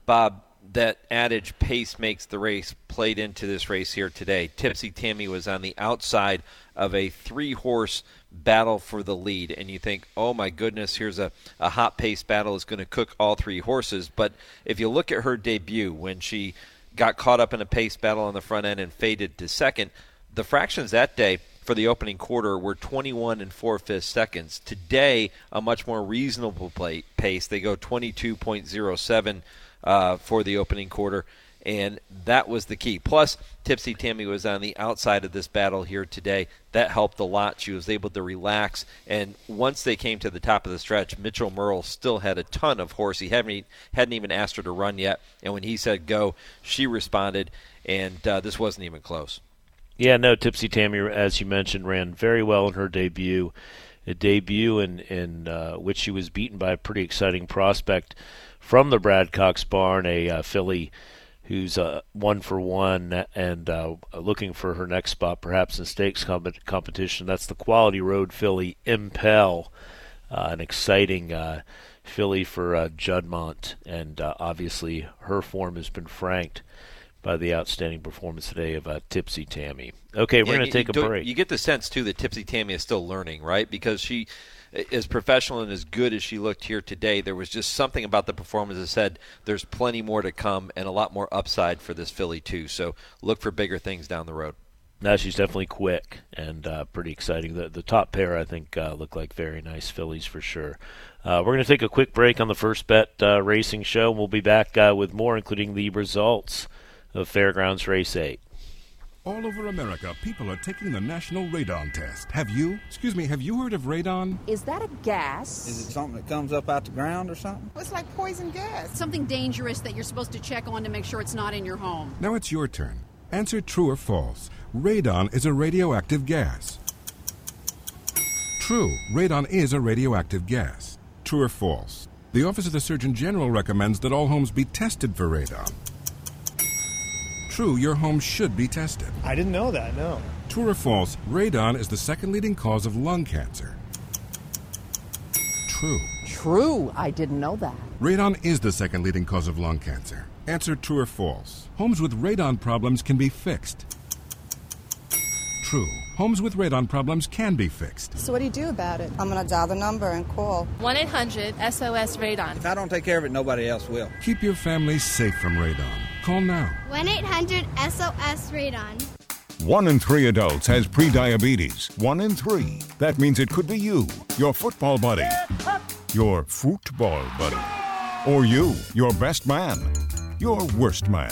Bob, that adage pace makes the race played into this race here today. Tipsy Tammy was on the outside of a three horse battle for the lead, and you think, oh my goodness, here's a, a hot pace battle is going to cook all three horses. But if you look at her debut when she got caught up in a pace battle on the front end and faded to second, the fractions that day for the opening quarter were 21 and 4 fifths seconds. Today, a much more reasonable play, pace. They go 22.07 uh, for the opening quarter, and that was the key. Plus, Tipsy Tammy was on the outside of this battle here today. That helped a lot. She was able to relax, and once they came to the top of the stretch, Mitchell Murrill still had a ton of horse. He hadn't, hadn't even asked her to run yet, and when he said go, she responded, and uh, this wasn't even close. Yeah, no, Tipsy Tammy, as you mentioned, ran very well in her debut. A debut in, in uh, which she was beaten by a pretty exciting prospect from the Brad Cox barn, a uh, filly who's uh, one for one and uh, looking for her next spot, perhaps in stakes comp- competition. That's the Quality Road filly Impel, uh, an exciting uh, filly for uh, Juddmonte, and obviously her form has been franked by the outstanding performance today of uh, Tipsy Tammy. Okay, we're yeah, going to take a break. You get the sense too that Tipsy Tammy is still learning, right? Because she, as professional and as good as she looked here today, there was just something about the performance that said there's plenty more to come and a lot more upside for this filly too. So look for bigger things down the road. Now she's definitely quick and uh, pretty exciting. The the top pair I think uh, look like very nice fillies for sure. Uh, we're going to take a quick break on the first bet uh, racing show. And we'll be back uh, with more, including the results of Fairgrounds Race 8. All over America, people are taking the National Radon Test. Have you? Excuse me, have you heard of radon? Is that a gas? Is it something that comes up out the ground or something? It's like poison gas. Something dangerous that you're supposed to check on to make sure it's not in your home. Now it's your turn. Answer true or false. Radon is a radioactive gas. True, radon is a radioactive gas. True or false? The Office of the Surgeon General recommends that all homes be tested for radon. True, your home should be tested. I didn't know that, no. True or false, radon is the second leading cause of lung cancer. True. True, I didn't know that. Radon is the second leading cause of lung cancer. Answer true or false. Homes with radon problems can be fixed. True. Homes with radon problems can be fixed. So, what do you do about it? I'm going to dial the number and call 1 800 SOS Radon. If I don't take care of it, nobody else will. Keep your family safe from radon. Call now. 1 800 SOS Radon. One in three adults has prediabetes. One in three. That means it could be you, your football buddy, your football buddy, or you, your best man, your worst man,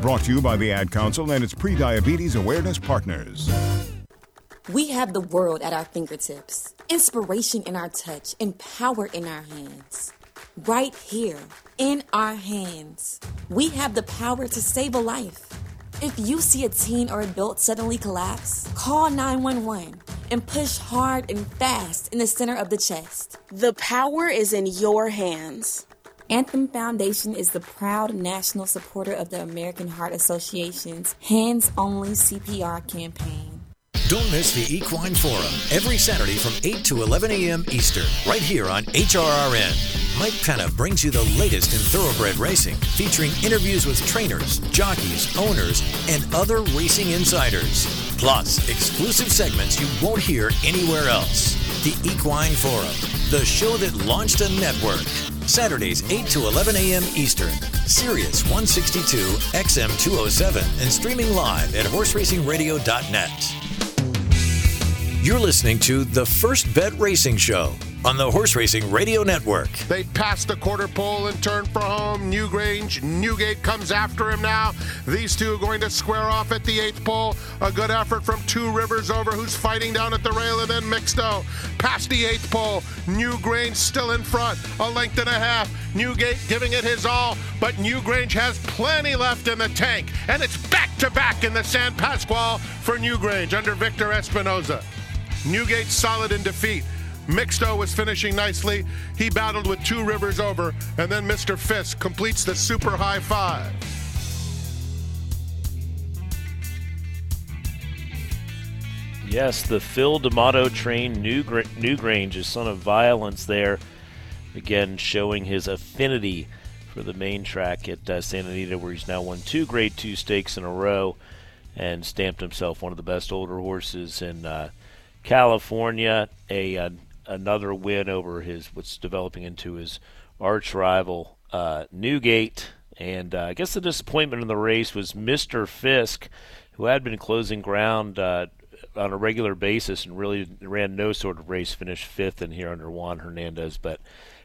Brought to you by the Ad Council and its pre-diabetes awareness partners. We have the world at our fingertips, inspiration in our touch, and power in our hands. Right here, in our hands, we have the power to save a life. If you see a teen or adult suddenly collapse, call 911 and push hard and fast in the center of the chest. The power is in your hands. Anthem Foundation is the proud national supporter of the American Heart Association's Hands Only CPR campaign. Don't miss the Equine Forum every Saturday from 8 to 11 a.m. Eastern, right here on HRRN. Mike Penna brings you the latest in thoroughbred racing, featuring interviews with trainers, jockeys, owners, and other racing insiders. Plus, exclusive segments you won't hear anywhere else. The Equine Forum, the show that launched a network. Saturdays 8 to 11 a.m. Eastern. Sirius 162, XM 207, and streaming live at horseracingradio.net. You're listening to the First Bet Racing Show on the Horse Racing Radio Network. They pass the quarter pole and turn for home. Newgrange, Newgate comes after him now. These two are going to square off at the eighth pole. A good effort from Two Rivers over, who's fighting down at the rail, and then Mixto past the eighth pole. Newgrange still in front, a length and a half. Newgate giving it his all, but Newgrange has plenty left in the tank, and it's back to back in the San Pasqual for Newgrange under Victor Espinoza. Newgate solid in defeat. Mixto was finishing nicely. He battled with two rivers over, and then Mr. Fisk completes the super high five. Yes, the Phil D'Amato train, Newgra- Newgrange, is son of violence there. Again, showing his affinity for the main track at uh, Santa Anita, where he's now won two Grade 2 stakes in a row and stamped himself one of the best older horses in uh, California. A uh, Another win over his what's developing into his arch rival, uh, Newgate. And uh, I guess the disappointment in the race was Mr. Fisk, who had been closing ground uh, on a regular basis and really ran no sort of race, finished fifth in here under Juan Hernandez. But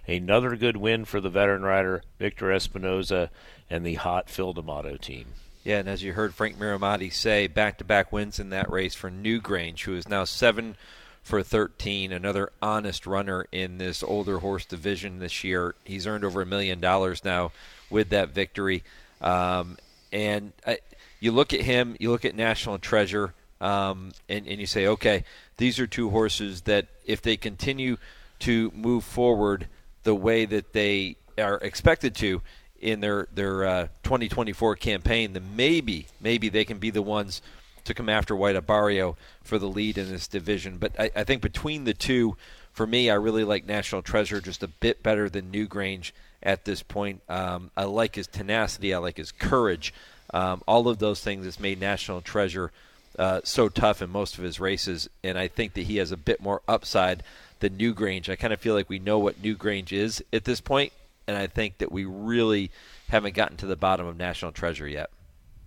another good win for the veteran rider, Victor Espinoza, and the hot Phil D'Amato team. Yeah, and as you heard Frank Mirahmadi say, back to back wins in that race for Newgrange, who is now seven for 13, another honest runner in this older horse division this year. He's earned over a million dollars now with that victory. Um, and I, you look at him, you look at National Treasure um, and, and you say, okay, these are two horses that if they continue to move forward the way that they are expected to in their their uh, 2024 campaign, then maybe maybe they can be the ones to come after White Abarrio for the lead in this division. But I, I think between the two, for me, I really like National Treasure just a bit better than Newgrange at this point. Um, I like his tenacity. I like his courage. Um, all of those things has made National Treasure uh, so tough in most of his races, and I think that he has a bit more upside than Newgrange. I kind of feel like we know what Newgrange is at this point, and I think that we really haven't gotten to the bottom of National Treasure yet.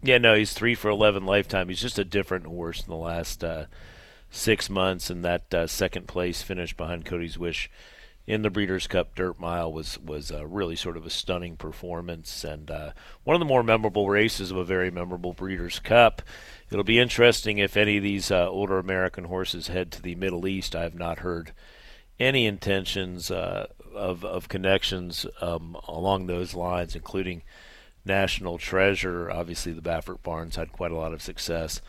Yeah, no, he's three for eleven lifetime. He's just a different horse in the last uh, six months, and that uh, second place finish behind Cody's Wish in the Breeders' Cup Dirt Mile was was uh, really sort of a stunning performance and uh, one of the more memorable races of a very memorable Breeders' Cup. It'll be interesting if any of these uh, older American horses head to the Middle East. I have not heard any intentions uh, of of connections um, along those lines, including National Treasure. Obviously, the Baffert Barns had quite a lot of success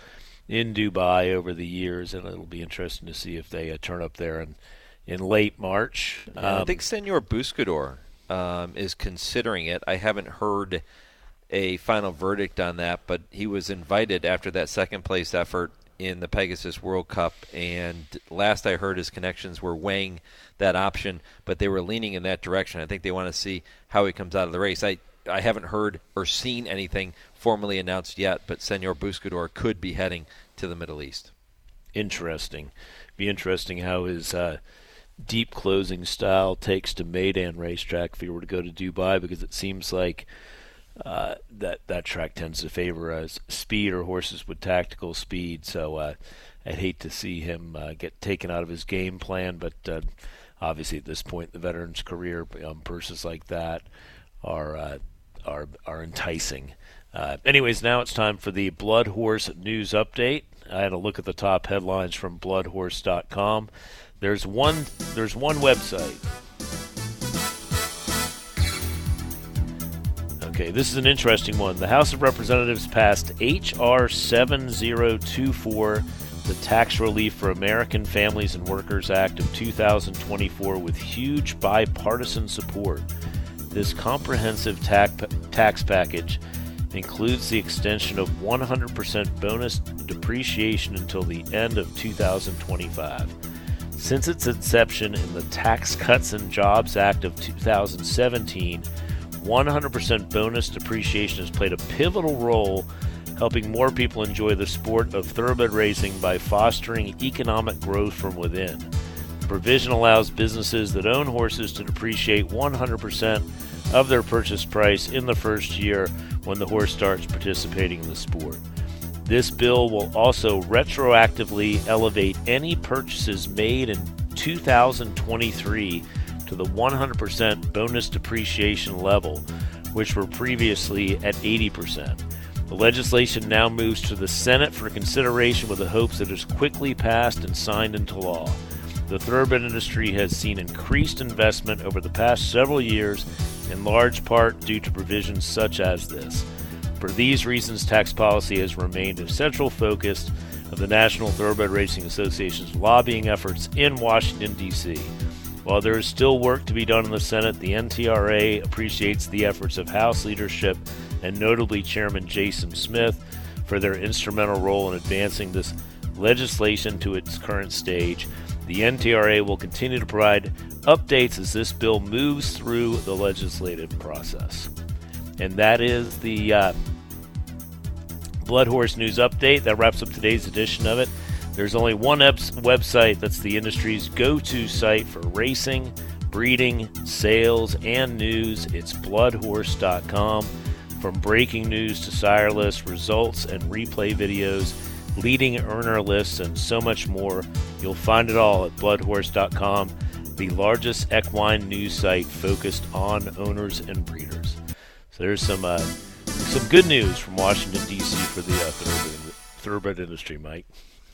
in Dubai over the years, and it'll be interesting to see if they uh, turn up there and in late March. Yeah, um, I think Senor Buscador um, is considering it. I haven't heard a final verdict on that, but he was invited after that second place effort in the Pegasus World Cup. And last I heard, his connections were weighing that option, but they were leaning in that direction. I think they want to see how he comes out of the race. I I haven't heard or seen anything formally announced yet, but Senor Buscador could be heading to the Middle East. Interesting. Be interesting how his uh, deep closing style takes to Meydan racetrack if he were to go to Dubai because it seems like uh, that that track tends to favor us speed or horses with tactical speed. So uh, I'd hate to see him uh, get taken out of his game plan, but uh, obviously at this point the veteran's career, um, purses like that are uh, are are enticing. Uh, anyways, now it's time for the Blood Horse news update. I had a look at the top headlines from BloodHorse.com. There's one. There's one website. Okay, this is an interesting one. The House of Representatives passed H.R. 7024, the Tax Relief for American Families and Workers Act of 2024, with huge bipartisan support. This comprehensive tax, package includes the extension of 100% bonus depreciation until the end of 2025. Since its inception in the Tax Cuts and Jobs Act of 2017, 100% bonus depreciation has played a pivotal role helping more people enjoy the sport of thoroughbred racing by fostering economic growth from within. The provision allows businesses that own horses to depreciate 100% of their purchase price in the first year when the horse starts participating in the sport. This bill will also retroactively elevate any purchases made in 2023 to the 100% bonus depreciation level, which were previously at 80%. The legislation now moves to the Senate for consideration with the hopes that it is quickly passed and signed into law. The thoroughbred industry has seen increased investment over the past several years, in large part due to provisions such as this. For these reasons, tax policy has remained a central focus of the National Thoroughbred Racing Association's lobbying efforts in Washington, D.C. While there is still work to be done in the Senate, the NTRA appreciates the efforts of House leadership and notably Chairman Jason Smith for their instrumental role in advancing this legislation to its current stage. The NTRA will continue to provide updates as this bill moves through the legislative process. And that is the uh, News Update. That wraps up today's edition of it. There's only one website that's the industry's go to site for racing, breeding, sales, and news. It's bloodhorse.com. From breaking news to sire lists, results, and replay videos, leading earner lists, and so much more, you'll find it all at bloodhorse.com, the largest equine news site focused on owners and breeders. So there's some uh, some good news from Washington D.C. for the uh, thoroughbred, thoroughbred industry, Mike.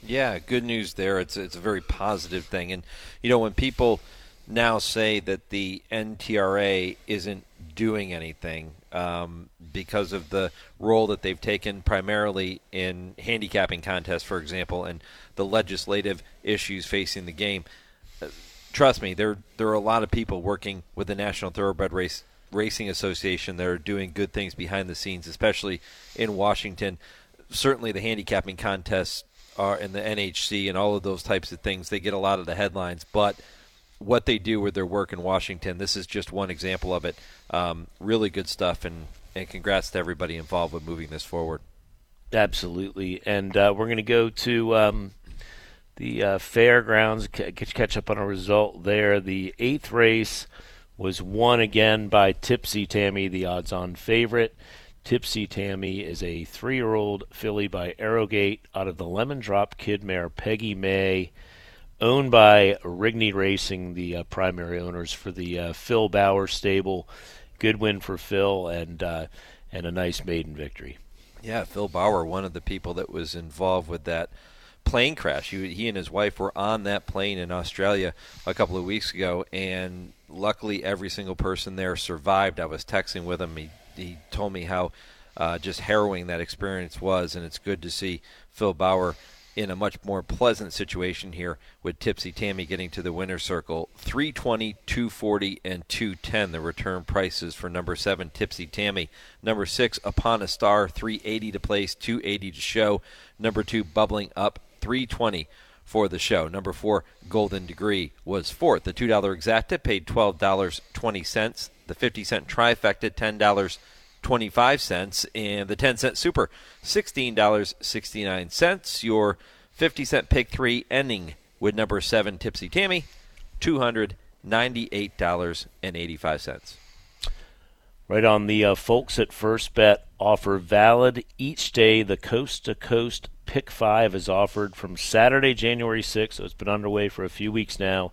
Yeah, good news there. It's it's a very positive thing, and you know when people now say that the NTRA isn't doing anything um, because of the role that they've taken primarily in handicapping contests, for example, and the legislative issues facing the game. Uh, trust me, there there are a lot of people working with the National Thoroughbred Race Racing Association that are doing good things behind the scenes, especially in Washington. Certainly, the handicapping contests are in the NHC and all of those types of things. They get a lot of the headlines, but what they do with their work in Washington, this is just one example of it. Um, really good stuff, and, and congrats to everybody involved with moving this forward. Absolutely, and uh, we're going to go to um, the uh, fairgrounds, catch up on a result there. The eighth race was won again by Tipsy Tammy, the odds-on favorite. Tipsy Tammy is a three-year-old filly by Arrogate out of the Lemon Drop Kid mare Peggy May, owned by Rigney Racing, the uh, primary owners for the uh, Phil Bauer stable. Good win for Phil and uh, and a nice maiden victory. Yeah, Phil Bauer, one of the people that was involved with that plane crash. He, he and his wife were on that plane in Australia a couple of weeks ago, and luckily every single person there survived. I was texting with him. He, he told me how uh, just harrowing that experience was, and it's good to see Phil Bauer in a much more pleasant situation here with Tipsy Tammy getting to the winner's circle. 320, 240, and 210, the return prices for number seven, Tipsy Tammy. Number six, Upon a Star, 380 to place, 280 to show. Number two, Bubbling Up, 320 for the show. Number four, Golden Degree, was fourth. The $2 exacta paid $12.20. The 50 cent trifecta, $10.25. And the 10 cent super, $16.69. Your 50 cent pick three ending with number seven, Tipsy Tammy, $298.85. Right on the uh, folks at First Bet offer valid each day. The coast to coast pick five is offered from Saturday, January 6th, so it's been underway for a few weeks now,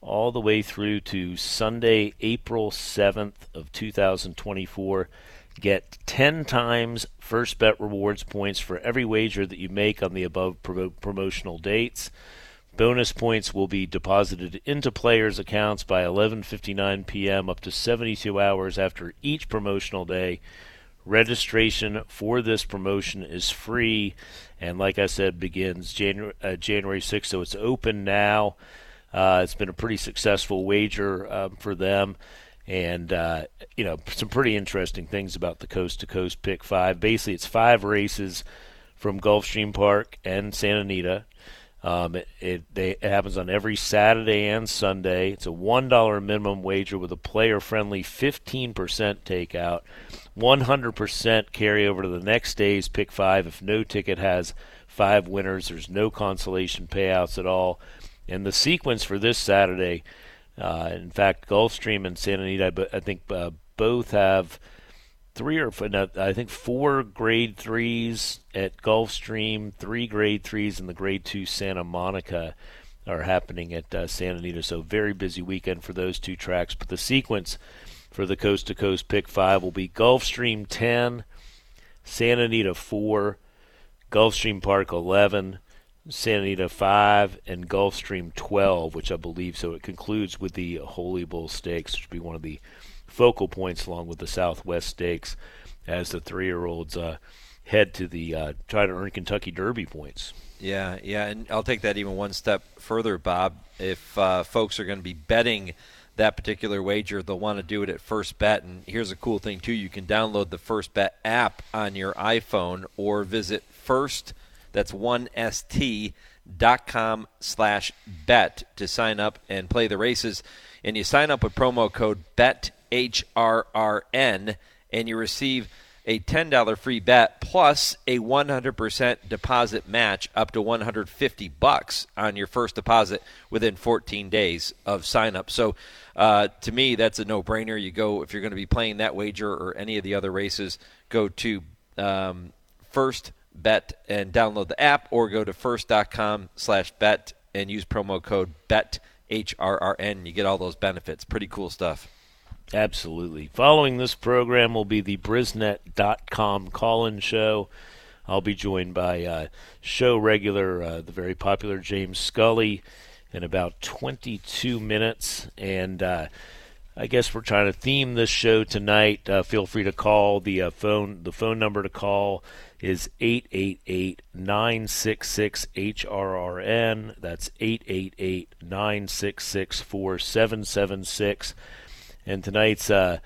all the way through to Sunday, April 7th of 2024. Get 10 times First Bet rewards points for every wager that you make on the above pro- promotional dates. Bonus points will be deposited into players' accounts by 11:59 p.m. up to 72 hours after each promotional day. Registration for this promotion is free, and like I said, begins January uh, January 6th. So it's open now. Uh, it's been a pretty successful wager um, for them, and uh, you know some pretty interesting things about the Coast to Coast Pick Five. Basically, it's five races from Gulfstream Park and Santa Anita. Um, it, it, they, it, happens on every Saturday and Sunday. It's a $1 minimum wager with a player friendly 15% takeout. 100% carry over to the next day's pick five. If no ticket has five winners, there's no consolation payouts at all. And the sequence for this Saturday, uh, in fact, Gulfstream and Santa Anita, I think uh, both have three or I think four grade threes at Gulfstream, three grade threes in the grade two Santa Monica are happening at uh, Santa Anita. So very busy weekend for those two tracks. But the sequence for the coast to coast pick five will be Gulfstream 10, Santa Anita 4, Gulfstream Park 11. Santa Anita 5 and Gulfstream 12, which I believe so. It concludes with the Holy Bull Stakes, which would be one of the focal points along with the Southwest Stakes as the three year olds uh, head to the uh, try to earn Kentucky Derby points. Yeah, yeah, and I'll take that even one step further, Bob. If uh, folks are going to be betting that particular wager, they'll want to do it at First Bet. And here's a cool thing too: you can download the First Bet app on your iPhone or visit First. That's one st dot com slash bet to sign up and play the races. And you sign up with promo code BET H R R N, and you receive a $10 free bet plus a 100% deposit match up to 150 bucks on your first deposit within 14 days of sign up. So uh, to me, that's a no-brainer. You go if you're going to be playing that wager or any of the other races, go to um, First Bet and download the app, or go to first.com slash bet and use promo code BET H R R N. You get all those benefits. Pretty cool stuff. Absolutely. Following this program will be the Brisnet.com call in show. I'll be joined by uh, show regular, uh, the very popular James Scully, in about 22 minutes. And uh, I guess we're trying to theme this show tonight. Uh, feel free to call. The uh, phone the phone number to call is 888 966 HRRN. That's 888 966 4776. And tonight's uh,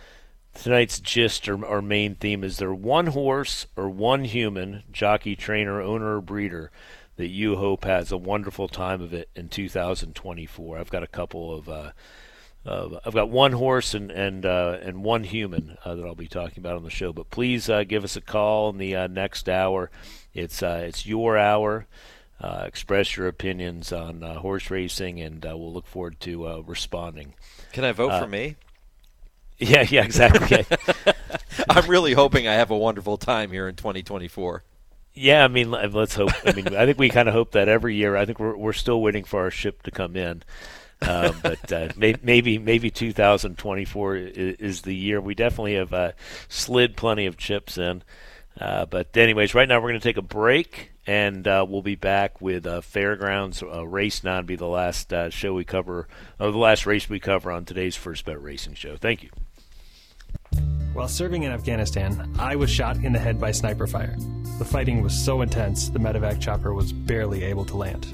tonight's gist or, or main theme is there one horse or one human jockey, trainer, owner, or breeder that you hope has a wonderful time of it in 2024. I've got a couple of. Uh, I've got one horse and and uh, and one human uh, that I'll be talking about on the show. But please uh, give us a call in the uh, next hour. It's uh, it's your hour. express your opinions on horse racing, and we'll look forward to responding. Can I vote for me? Yeah, yeah, exactly. I'm really hoping I have a wonderful time here in 2024. Yeah, I mean, let's hope. I mean, I think we kind of hope that every year. I think we're we're still waiting for our ship to come in, uh, but uh, may, maybe maybe 2024 is, is, the year. We definitely have uh, slid plenty of chips in. Uh, but anyways, right now we're going to take a break, and uh, we'll be back with uh, Fairgrounds Race Nine. Be the last show we cover, or the last race we cover on today's First Bet Racing Show. Thank you. While serving in Afghanistan, I was shot in the head by sniper fire. The fighting was so intense, the medevac chopper was barely able to land.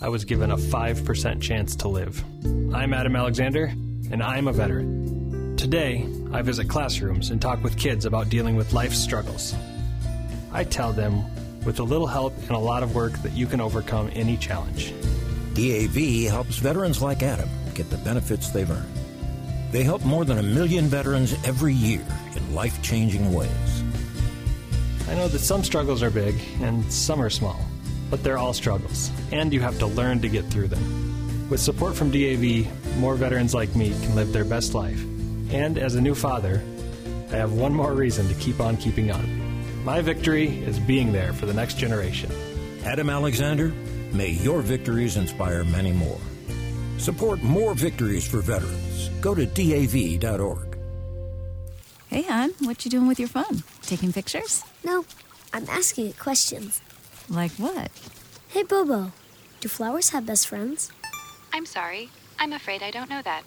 I was given a 5% chance to live. I'm Adam Alexander, and I'm a veteran. Today, I visit classrooms and talk with kids about dealing with life's struggles. I tell them, with a little help and a lot of work, that you can overcome any challenge. DAV helps veterans like Adam get the benefits they've earned. They help more than a million veterans every year in life changing ways. I know that some struggles are big and some are small, but they're all struggles, and you have to learn to get through them. With support from DAV, more veterans like me can live their best life. And as a new father, I have one more reason to keep on keeping on. My victory is being there for the next generation. Adam Alexander, may your victories inspire many more. Support more victories for veterans. Go to DAV.org. Hey, hon, what you doing with your phone? Taking pictures? No, I'm asking it questions. Like what? Hey, Bobo, do flowers have best friends? I'm sorry. I'm afraid I don't know that.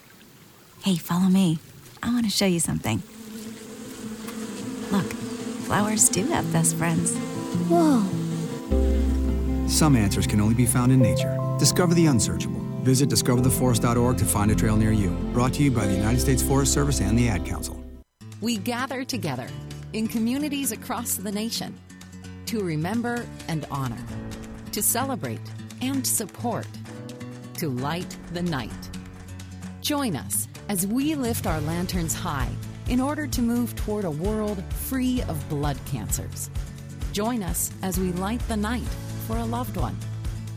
Hey, follow me. I want to show you something. Look, flowers do have best friends. Whoa. Some answers can only be found in nature. Discover the unsearchable. Visit discovertheforest.org to find a trail near you. Brought to you by the United States Forest Service and the Ad Council. We gather together in communities across the nation to remember and honor, to celebrate and support, to light the night. Join us as we lift our lanterns high in order to move toward a world free of blood cancers. Join us as we light the night for a loved one.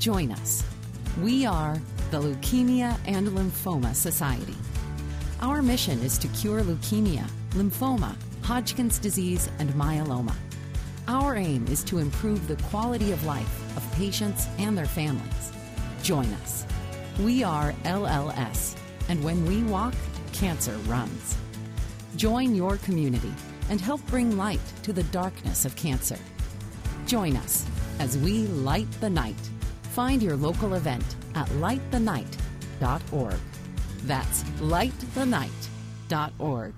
Join us. We are the Leukemia and Lymphoma Society. Our mission is to cure leukemia, lymphoma, Hodgkin's disease, and myeloma. Our aim is to improve the quality of life of patients and their families. Join us. We are LLS, and when we walk, cancer runs. Join your community and help bring light to the darkness of cancer. Join us as we light the night. Find your local event at lightthenight.org. That's lightthenight.org.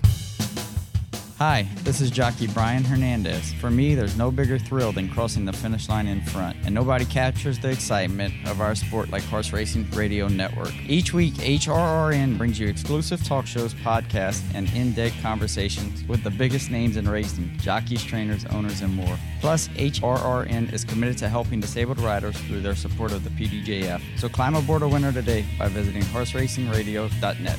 Hi, this is jockey Brian Hernandez. For me, there's no bigger thrill than crossing the finish line in front, and nobody captures the excitement of our sport like Horse Racing Radio Network. Each week, HRRN brings you exclusive talk shows, podcasts, and in depth conversations with the biggest names in racing jockeys, trainers, owners, and more. Plus, HRRN is committed to helping disabled riders through their support of the PDJF. So climb aboard a winner today by visiting horseracingradio.net.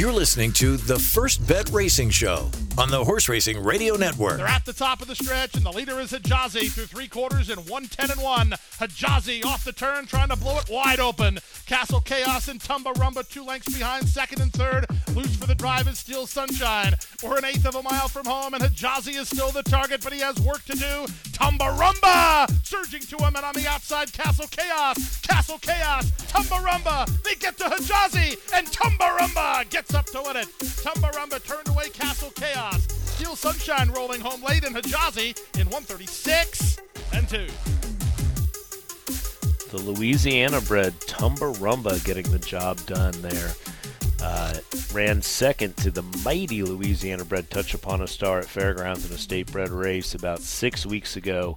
You're listening to the First Bet Racing Show on the Horse Racing Radio Network. They're at the top of the stretch, and the leader is Hijazi through three quarters in 110 and 1. Hijazi off the turn, trying to blow it wide open. Castle Chaos and Tumba Rumba, two lengths behind, second and third. Loose for the drive is Steel Sunshine. We're an eighth of a mile from home, and Hijazi is still the target, but he has work to do. Tumba Rumba surging to him, and on the outside, Castle Chaos. Castle Chaos, Tumba Rumba. They get to Hijazi, and Tumba Rumba gets up to win it. Tumba Rumba turned away Castle Chaos. Steel Sunshine rolling home late in Hijazi in 136 and 2. The Louisiana bred Tumba Rumba getting the job done there. Uh, ran second to the mighty Louisiana bred Touch Upon a Star at Fairgrounds in a state bred race about six weeks ago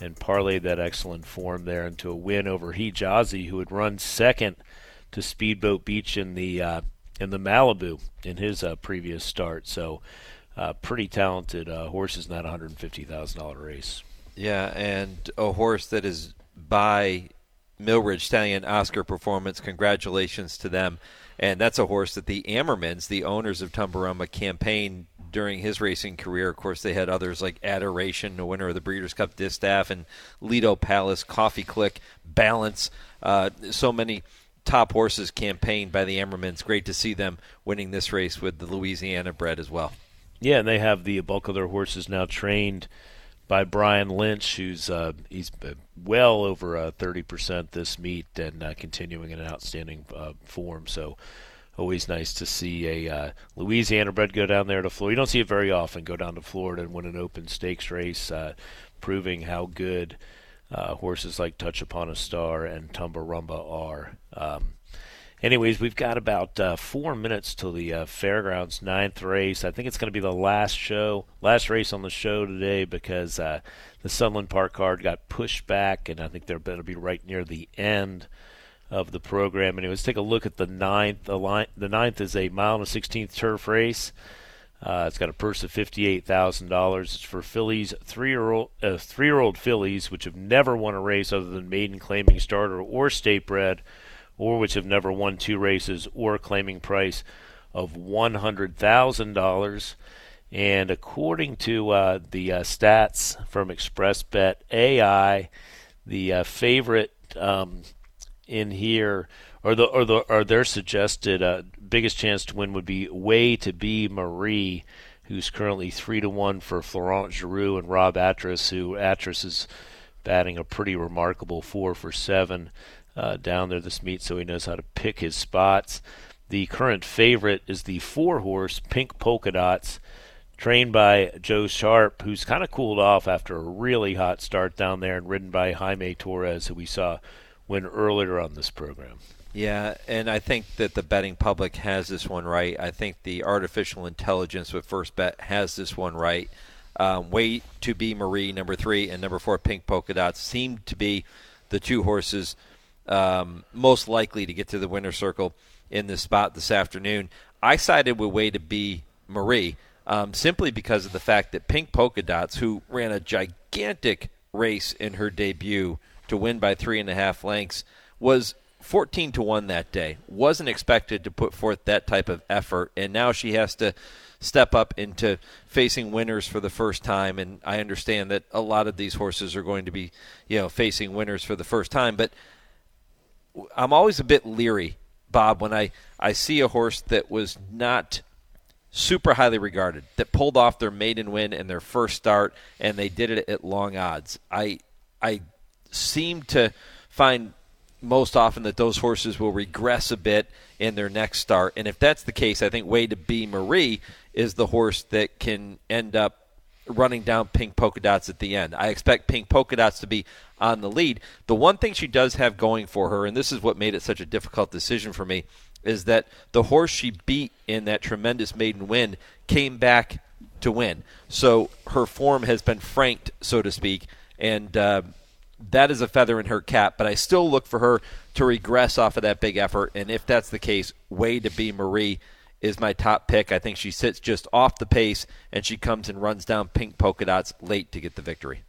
and parlayed that excellent form there into a win over Hijazi, who had run second to Speedboat Beach in the uh, in the Malibu in his uh, previous start. So, uh, pretty talented uh, horses in that $150,000 race. Yeah, and a horse that is by Mill Ridge Stallion Oscar Performance. Congratulations to them. And that's a horse that the Amermans, the owners of Tumba Rumba, campaigned during his racing career. Of course, they had others like Adoration, the winner of the Breeders' Cup Distaff, and Lido Palace, Coffee Clique, Balance. Uh, so many top horses campaigned by the Amermans. Great to see them winning this race with the Louisiana bred as well. Yeah, and they have the bulk of their horses now trained by Brian Lynch, who's uh, he's well over uh, 30% this meet and uh, continuing in an outstanding uh, form. So always nice to see a uh, Louisiana bred go down there to Florida. You don't see it very often. Go down to Florida and win an open stakes race, uh, proving how good horses like Touch Upon a Star and Tumba Rumba are. Um, anyways, we've got about uh, four minutes till the uh, fairgrounds ninth race. I think it's going to be the last show, last race on the show today because uh, the Sunland Park card got pushed back, and I think they're going to be right near the end of the program. Anyways, take a look at the ninth. The, ninth is a mile and a sixteenth turf race. Uh, it's got a purse of fifty-eight thousand dollars. It's for fillies, three-year-old, uh, three-year-old fillies, which have never won a race other than maiden claiming starter or state bred or which have never won two races or claiming price of $100,000. And according to uh, the uh, stats from ExpressBet AI, the uh, favorite um, in here, or the or the or their suggested uh, biggest chance to win would be Way to Be Marie, who's currently three to one for Florent Geroux and Rob Atras, who Atras is batting a pretty remarkable four for seven uh, down there this meet, so he knows how to pick his spots. The current favorite is the four horse Pink Polka Dots, trained by Joe Sharp, who's kind of cooled off after a really hot start down there, and ridden by Jaime Torres, who we saw win earlier on this program. Yeah, and I think that the betting public has this one right. I think the artificial intelligence with First Bet has this one right. Um, Way to be Marie, number three, and number four, Pink Polka Dots, seem to be the two horses um, most likely to get to the winner's circle in this spot this afternoon. I sided with Way to be Marie um, simply because of the fact that Pink Polka Dots, who ran a gigantic race in her debut to win by three and a half lengths, was 14 to 1 that day. Wasn't expected to put forth that type of effort, and now she has to step up into facing winners for the first time. And I understand that a lot of these horses are going to be, you know, facing winners for the first time, but I'm always a bit leery, Bob, when I, I see a horse that was not super highly regarded, that pulled off their maiden win in their first start, and they did it at long odds. I I seem to find most often that those horses will regress a bit in their next start. And if that's the case, I think Way to Be Marie is the horse that can end up running down pink polka dots at the end. I expect pink polka dots to be on the lead. The one thing she does have going for her, and this is what made it such a difficult decision for me, is that the horse she beat in that tremendous maiden win came back to win. So her form has been franked, so to speak, and uh, that is a feather in her cap. But I still look for her to regress off of that big effort, and if that's the case, way to be Marie is my top pick. I think she sits just off the pace, and she comes and runs down pink polka dots late to get the victory.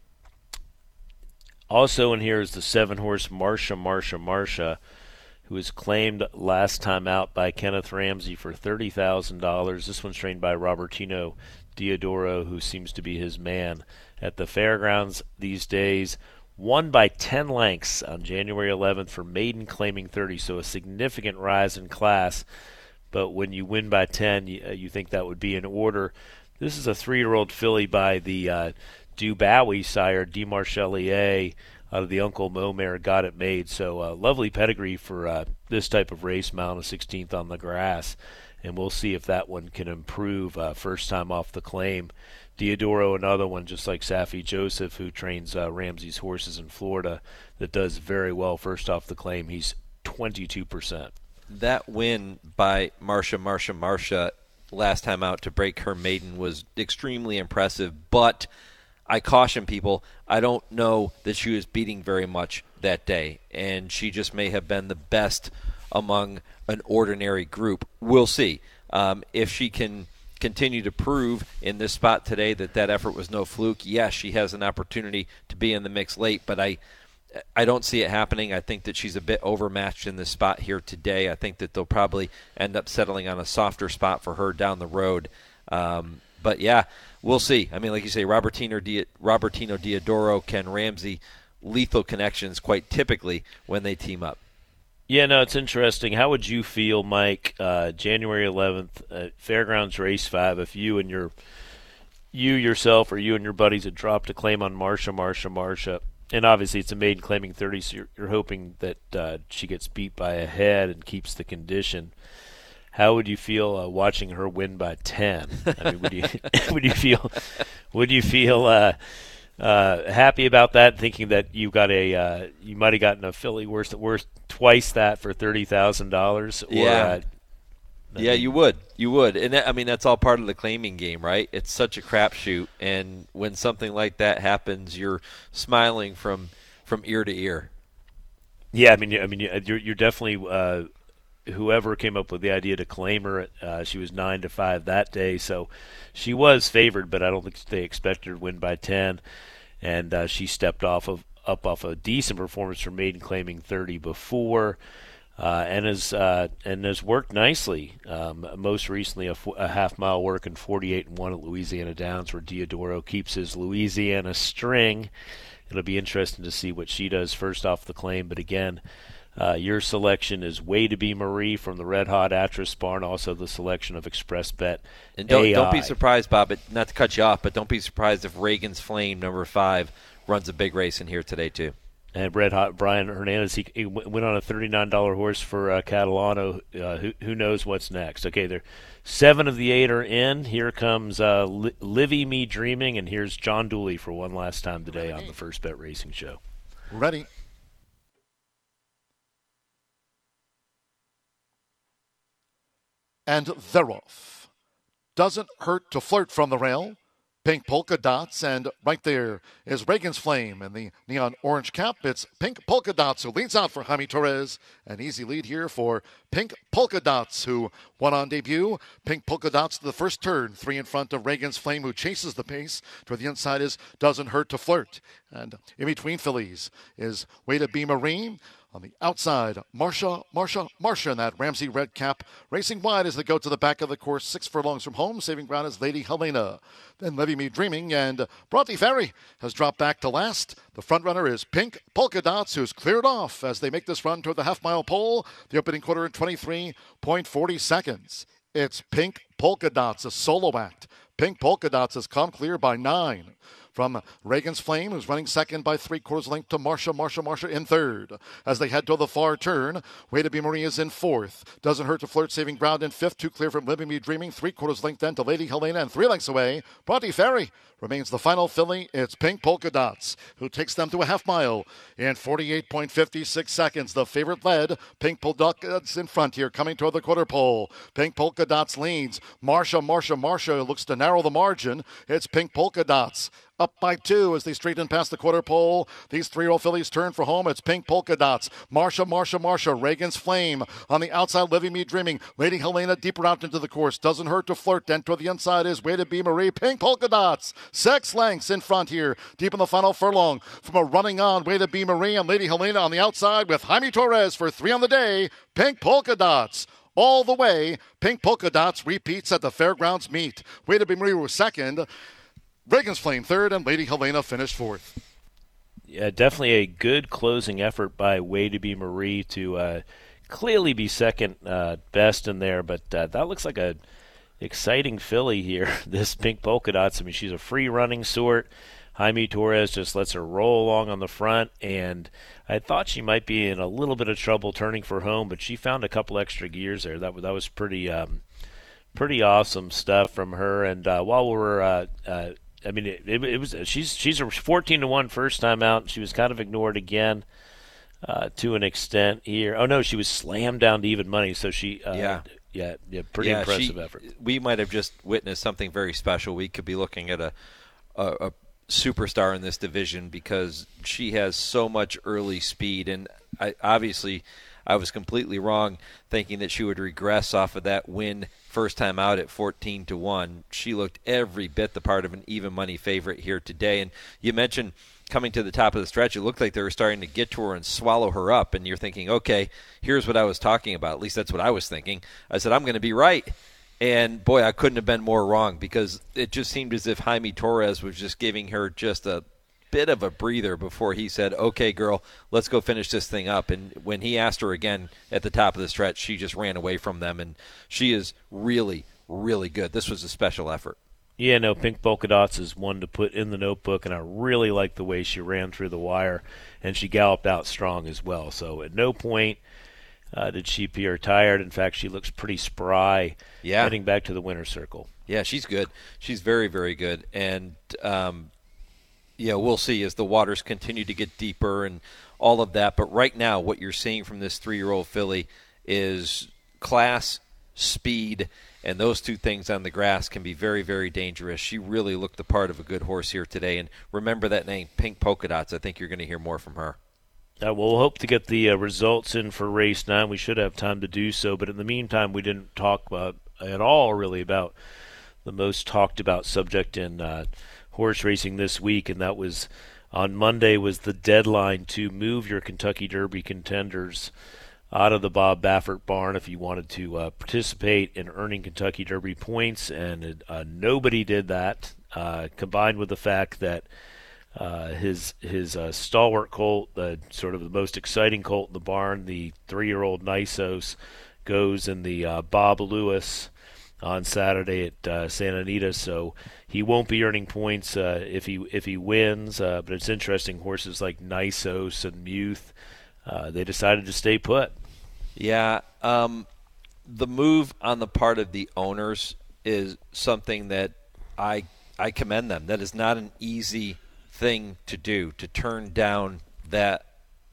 Also in here is the seven horse Marsha, Marsha, Marsha, who was claimed last time out by Kenneth Ramsey for thirty thousand dollars. This one's trained by Robertino Diodoro, who seems to be his man at the fairgrounds these days. Won by 10 lengths on January 11th for maiden claiming 30, so a significant rise in class. But when you win by 10, you, uh, you think that would be in order. This is a three year old filly by the uh, sire, Demarchelier, out of the Uncle Mo mare, got it made. So, uh, lovely pedigree for uh, this type of race, mount of 16th on the grass. And we'll see if that one can improve uh, first time off the claim. Diodoro, another one, just like Saffie Joseph, who trains uh, Ramsey's horses in Florida, that does very well first off the claim. He's 22%. That win by Marsha, Marsha, Marsha last time out to break her maiden was extremely impressive, but I caution people, I don't know that she was beating very much that day, and she just may have been the best among an ordinary group. We'll see. Um, if she can continue to prove in this spot today that that effort was no fluke, yes, she has an opportunity to be in the mix late, but I I don't see it happening. I think that she's a bit overmatched in this spot here today. I think that they'll probably end up settling on a softer spot for her down the road. Um, but yeah, we'll see. I mean, like you say, Robertino, Di- Robertino Diodoro, Ken Ramsey, lethal connections quite typically when they team up. Yeah, no, it's interesting. How would you feel, Mike, uh, January 11th at Fairgrounds Race 5, if you and your you yourself or you and your buddies had dropped a claim on Marsha, Marsha, Marsha, and obviously it's a maiden claiming 30, so you're, you're hoping that uh, she gets beat by a head and keeps the condition. How would you feel uh, watching her win by 10? I mean, would you would you feel would you feel uh, uh, happy about that, thinking that you got a uh, you might have gotten a filly worth worth twice that for thirty thousand dollars? Yeah. Yeah, you would, you would, and that, I mean that's all part of the claiming game, right? It's such a crapshoot, and when something like that happens, you're smiling from from ear to ear. Yeah, I mean, I mean, you're you're definitely uh, whoever came up with the idea to claim her. Uh, she was nine to five that day, so she was favored, but I don't think they expected her to win by ten. And uh, she stepped off of up off a decent performance from Maiden, claiming 30 before. Uh, and has uh, and has worked nicely. Um, most recently, a, f- a half mile work in 48 and one at Louisiana Downs, where Diodoro keeps his Louisiana string. It'll be interesting to see what she does first off the claim. But again, uh, your selection is Way to Be Marie from the Red Hot Atras Barn. Also, the selection of Express Bet. And don't, AI. don't be surprised, Bob. But not to cut you off, but don't be surprised if Reagan's Flame number five runs a big race in here today too. And Red Hot Brian Hernandez, he, he went on a thirty-nine dollar horse for uh, Catalano. Uh, who, who knows what's next? Okay, there, seven of the eight are in. Here comes uh, Li- Livy Me Dreaming, and here's John Dooley for one last time today on the First Bet Racing Show. Ready. And they're off. Doesn't hurt to flirt from the rail. Pink polka dots, and right there is Reagan's Flame in the neon orange cap. It's Pink Polka Dots who leads out for Jaime Torres. An easy lead here for Pink Polka Dots, who won on debut. Pink Polka Dots to the first turn, three in front of Reagan's Flame, who chases the pace. Toward the inside is Doesn't Hurt to Flirt. And in between fillies is Way to Be Marie. On the outside, Marsha, Marsha, Marsha in that Ramsey red cap. Racing wide as they go to the back of the course, six furlongs from home. Saving ground is Lady Helena. Then Levy Me Dreaming and Bronte Ferry has dropped back to last. The front runner is Pink Polka Dots, who's cleared off as they make this run toward the half mile pole. The opening quarter in 23.40 seconds. It's Pink Polka Dots, a solo act. Pink Polka Dots has come clear by nine. From Reagan's Flame, who's running second by three quarters length to Marsha, Marsha, Marsha in third. As they head to the far turn, Way to Be Marie is in fourth. Doesn't hurt to flirt, saving ground in fifth. Two clear from Living Me Dreaming, three quarters length then to Lady Helena, and three lengths away. Bronte Ferry remains the final filly. It's Pink Polka Dots, who takes them to a half mile in 48.56 seconds. The favorite led, Pink Polka Dots in front here, coming toward the quarter pole. Pink Polka Dots leads. Marsha, Marsha, Marsha looks to narrow the margin. It's Pink Polka Dots up by two as they straighten past the quarter pole. These three-year-old fillies turn for home. It's Pink Polka Dots. Marsha, Marsha, Marsha. Reagan's Flame on the outside. Living Me Dreaming. Lady Helena deeper out into the course. Doesn't hurt to flirt. Then toward the inside is Way to Be Marie. Pink Polka Dots. Six lengths in front here. Deep in the final furlong. From a running on. Way to Be Marie and Lady Helena on the outside with Jaime Torres for three on the day. Pink Polka Dots all the way. Pink polka dots repeats at the fairgrounds meet. Way to be Marie was second. Reagan's Flame third, and Lady Helena finished fourth. Yeah, definitely a good closing effort by Way to be Marie to uh, clearly be second uh, best in there, but uh, that looks like a exciting filly here. this pink polka dots. I mean, she's a free running sort. Jaime Torres just lets her roll along on the front, and I thought she might be in a little bit of trouble turning for home, but she found a couple extra gears there. That that was pretty um, pretty awesome stuff from her. And uh, while we're uh, uh, I mean, it, it, it, was she's she's a 14 to one first time out. She was kind of ignored again uh, to an extent here. Oh no, she was slammed down to even money. So she uh, yeah. Yeah, yeah, pretty yeah, impressive she, effort. We might have just witnessed something very special. We could be looking at a, a, a superstar in this division because she has so much early speed, and I, obviously, I was completely wrong thinking that she would regress off of that win first time out at 14 to 1. She looked every bit the part of an even money favorite here today. And you mentioned coming to the top of the stretch, it looked like they were starting to get to her and swallow her up. And you're thinking, okay, here's what I was talking about. At least that's what I was thinking. I said, I'm going to be right. And boy, I couldn't have been more wrong because it just seemed as if Jaime Torres was just giving her just a bit of a breather before he said, "Okay, girl, let's go finish this thing up." And when he asked her again at the top of the stretch, she just ran away from them, and she is really, really good. This was a special effort. Yeah, no, Pink Polka Dots is one to put in the notebook, and I really like the way she ran through the wire, and she galloped out strong as well. So at no point uh, did she appear tired. In fact, she looks pretty spry yeah. heading back to the winner's circle. Yeah, she's good. She's very, very good. And um, yeah, we'll see as the waters continue to get deeper and all of that. But right now, what you're seeing from this three-year-old filly is class, speed, and those two things on the grass can be very, very dangerous. She really looked the part of a good horse here today. And remember that name, Pink Polka Dots. I think you're going to hear more from her. Uh, well, hope to get the uh, results in for race nine. We should have time to do so. But in the meantime, we didn't talk about, at all really about the most talked about subject in uh, horse racing this week, and that was on Monday was the deadline to move your Kentucky Derby contenders out of the Bob Baffert barn if you wanted to uh, participate in earning Kentucky Derby points, and uh, nobody did that. Uh, combined with the fact that uh, his his uh, stalwart colt, the sort of the most exciting colt in the barn, the three-year-old Nysos, goes in the uh, Bob Lewis on Saturday at uh, Santa Anita, so he won't be earning points uh, if he if he wins. Uh, but it's interesting, horses like Nysos and Muth, uh, they decided to stay put. Yeah, um, the move on the part of the owners is something that I I commend them. That is not an easy thing to do to turn down that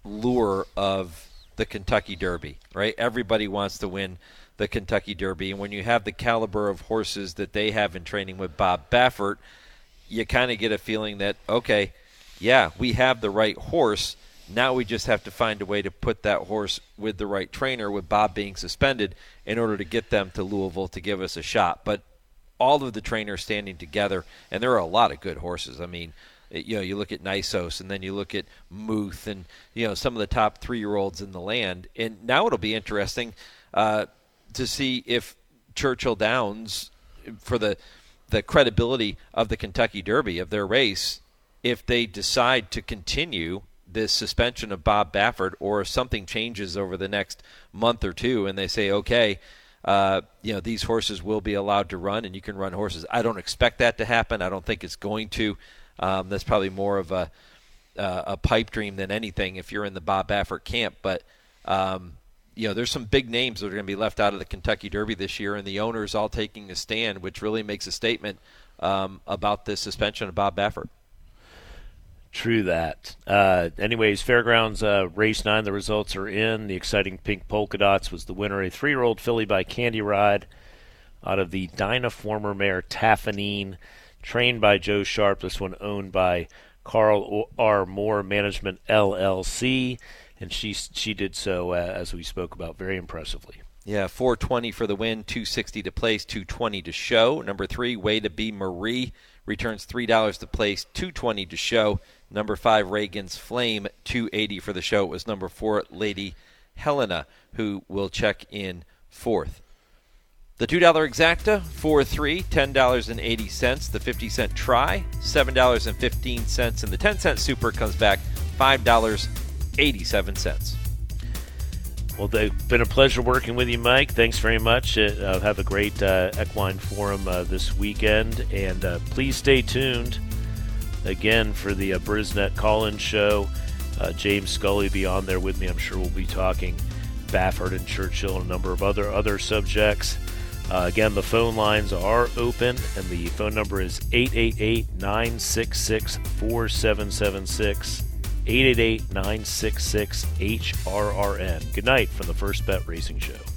lure of the Kentucky Derby, right? Everybody wants to win the Kentucky Derby. And when you have the caliber of horses that they have in training with Bob Baffert, you kind of get a feeling that, okay, yeah, we have the right horse. Now we just have to find a way to put that horse with the right trainer, with Bob being suspended, in order to get them to Louisville to give us a shot. But all of the trainers standing together, and there are a lot of good horses. I mean, you know, you look at Nysos, and then you look at Muth, and you know some of the top three-year-olds in the land. And now it'll be interesting. Uh, to see if Churchill Downs, for the the credibility of the Kentucky Derby of their race, if they decide to continue this suspension of Bob Baffert, or if something changes over the next month or two, and they say, okay. Uh, you know these horses will be allowed to run, and you can run horses. I don't expect that to happen. I don't think it's going to. Um, that's probably more of a uh, a pipe dream than anything if you're in the Bob Baffert camp. But um, you know, there's some big names that are going to be left out of the Kentucky Derby this year, and the owners all taking a stand, which really makes a statement um, about the suspension of Bob Baffert. True that. Uh, anyways, Fairgrounds uh, Race 9, the results are in. The exciting Pink Polka Dots was the winner, a three year old filly by Candy Ride out of the Dynaformer mare Taffanine, trained by Joe Sharp. This one owned by Carl R. Moore Management LLC, and she, she did so, uh, as we spoke about, very impressively. Yeah, 420 for the win, 260 to place, 220 to show. Number three, Way to Be Marie returns three dollars to place, 220 to show. Number five, Reagan's Flame, 280 for the show. It was number four, Lady Helena, who will check in fourth. The $2 exacta, 4 3, $10.80. The 50 cent try, $7.15. And the 10 cent super comes back, $5.87. Well, it's been a pleasure working with you, Mike. Thanks very much. Uh, have a great uh, Equine Forum uh, this weekend. And uh, please stay tuned again for the uh, Brisnet call-in show. Uh, James Scully be on there with me. I'm sure we'll be talking Baffert and Churchill and a number of other other subjects. Uh, again, the phone lines are open, and the phone number is 888 966 4776. 888 966 HRRN. Good night from the First Bet Racing Show.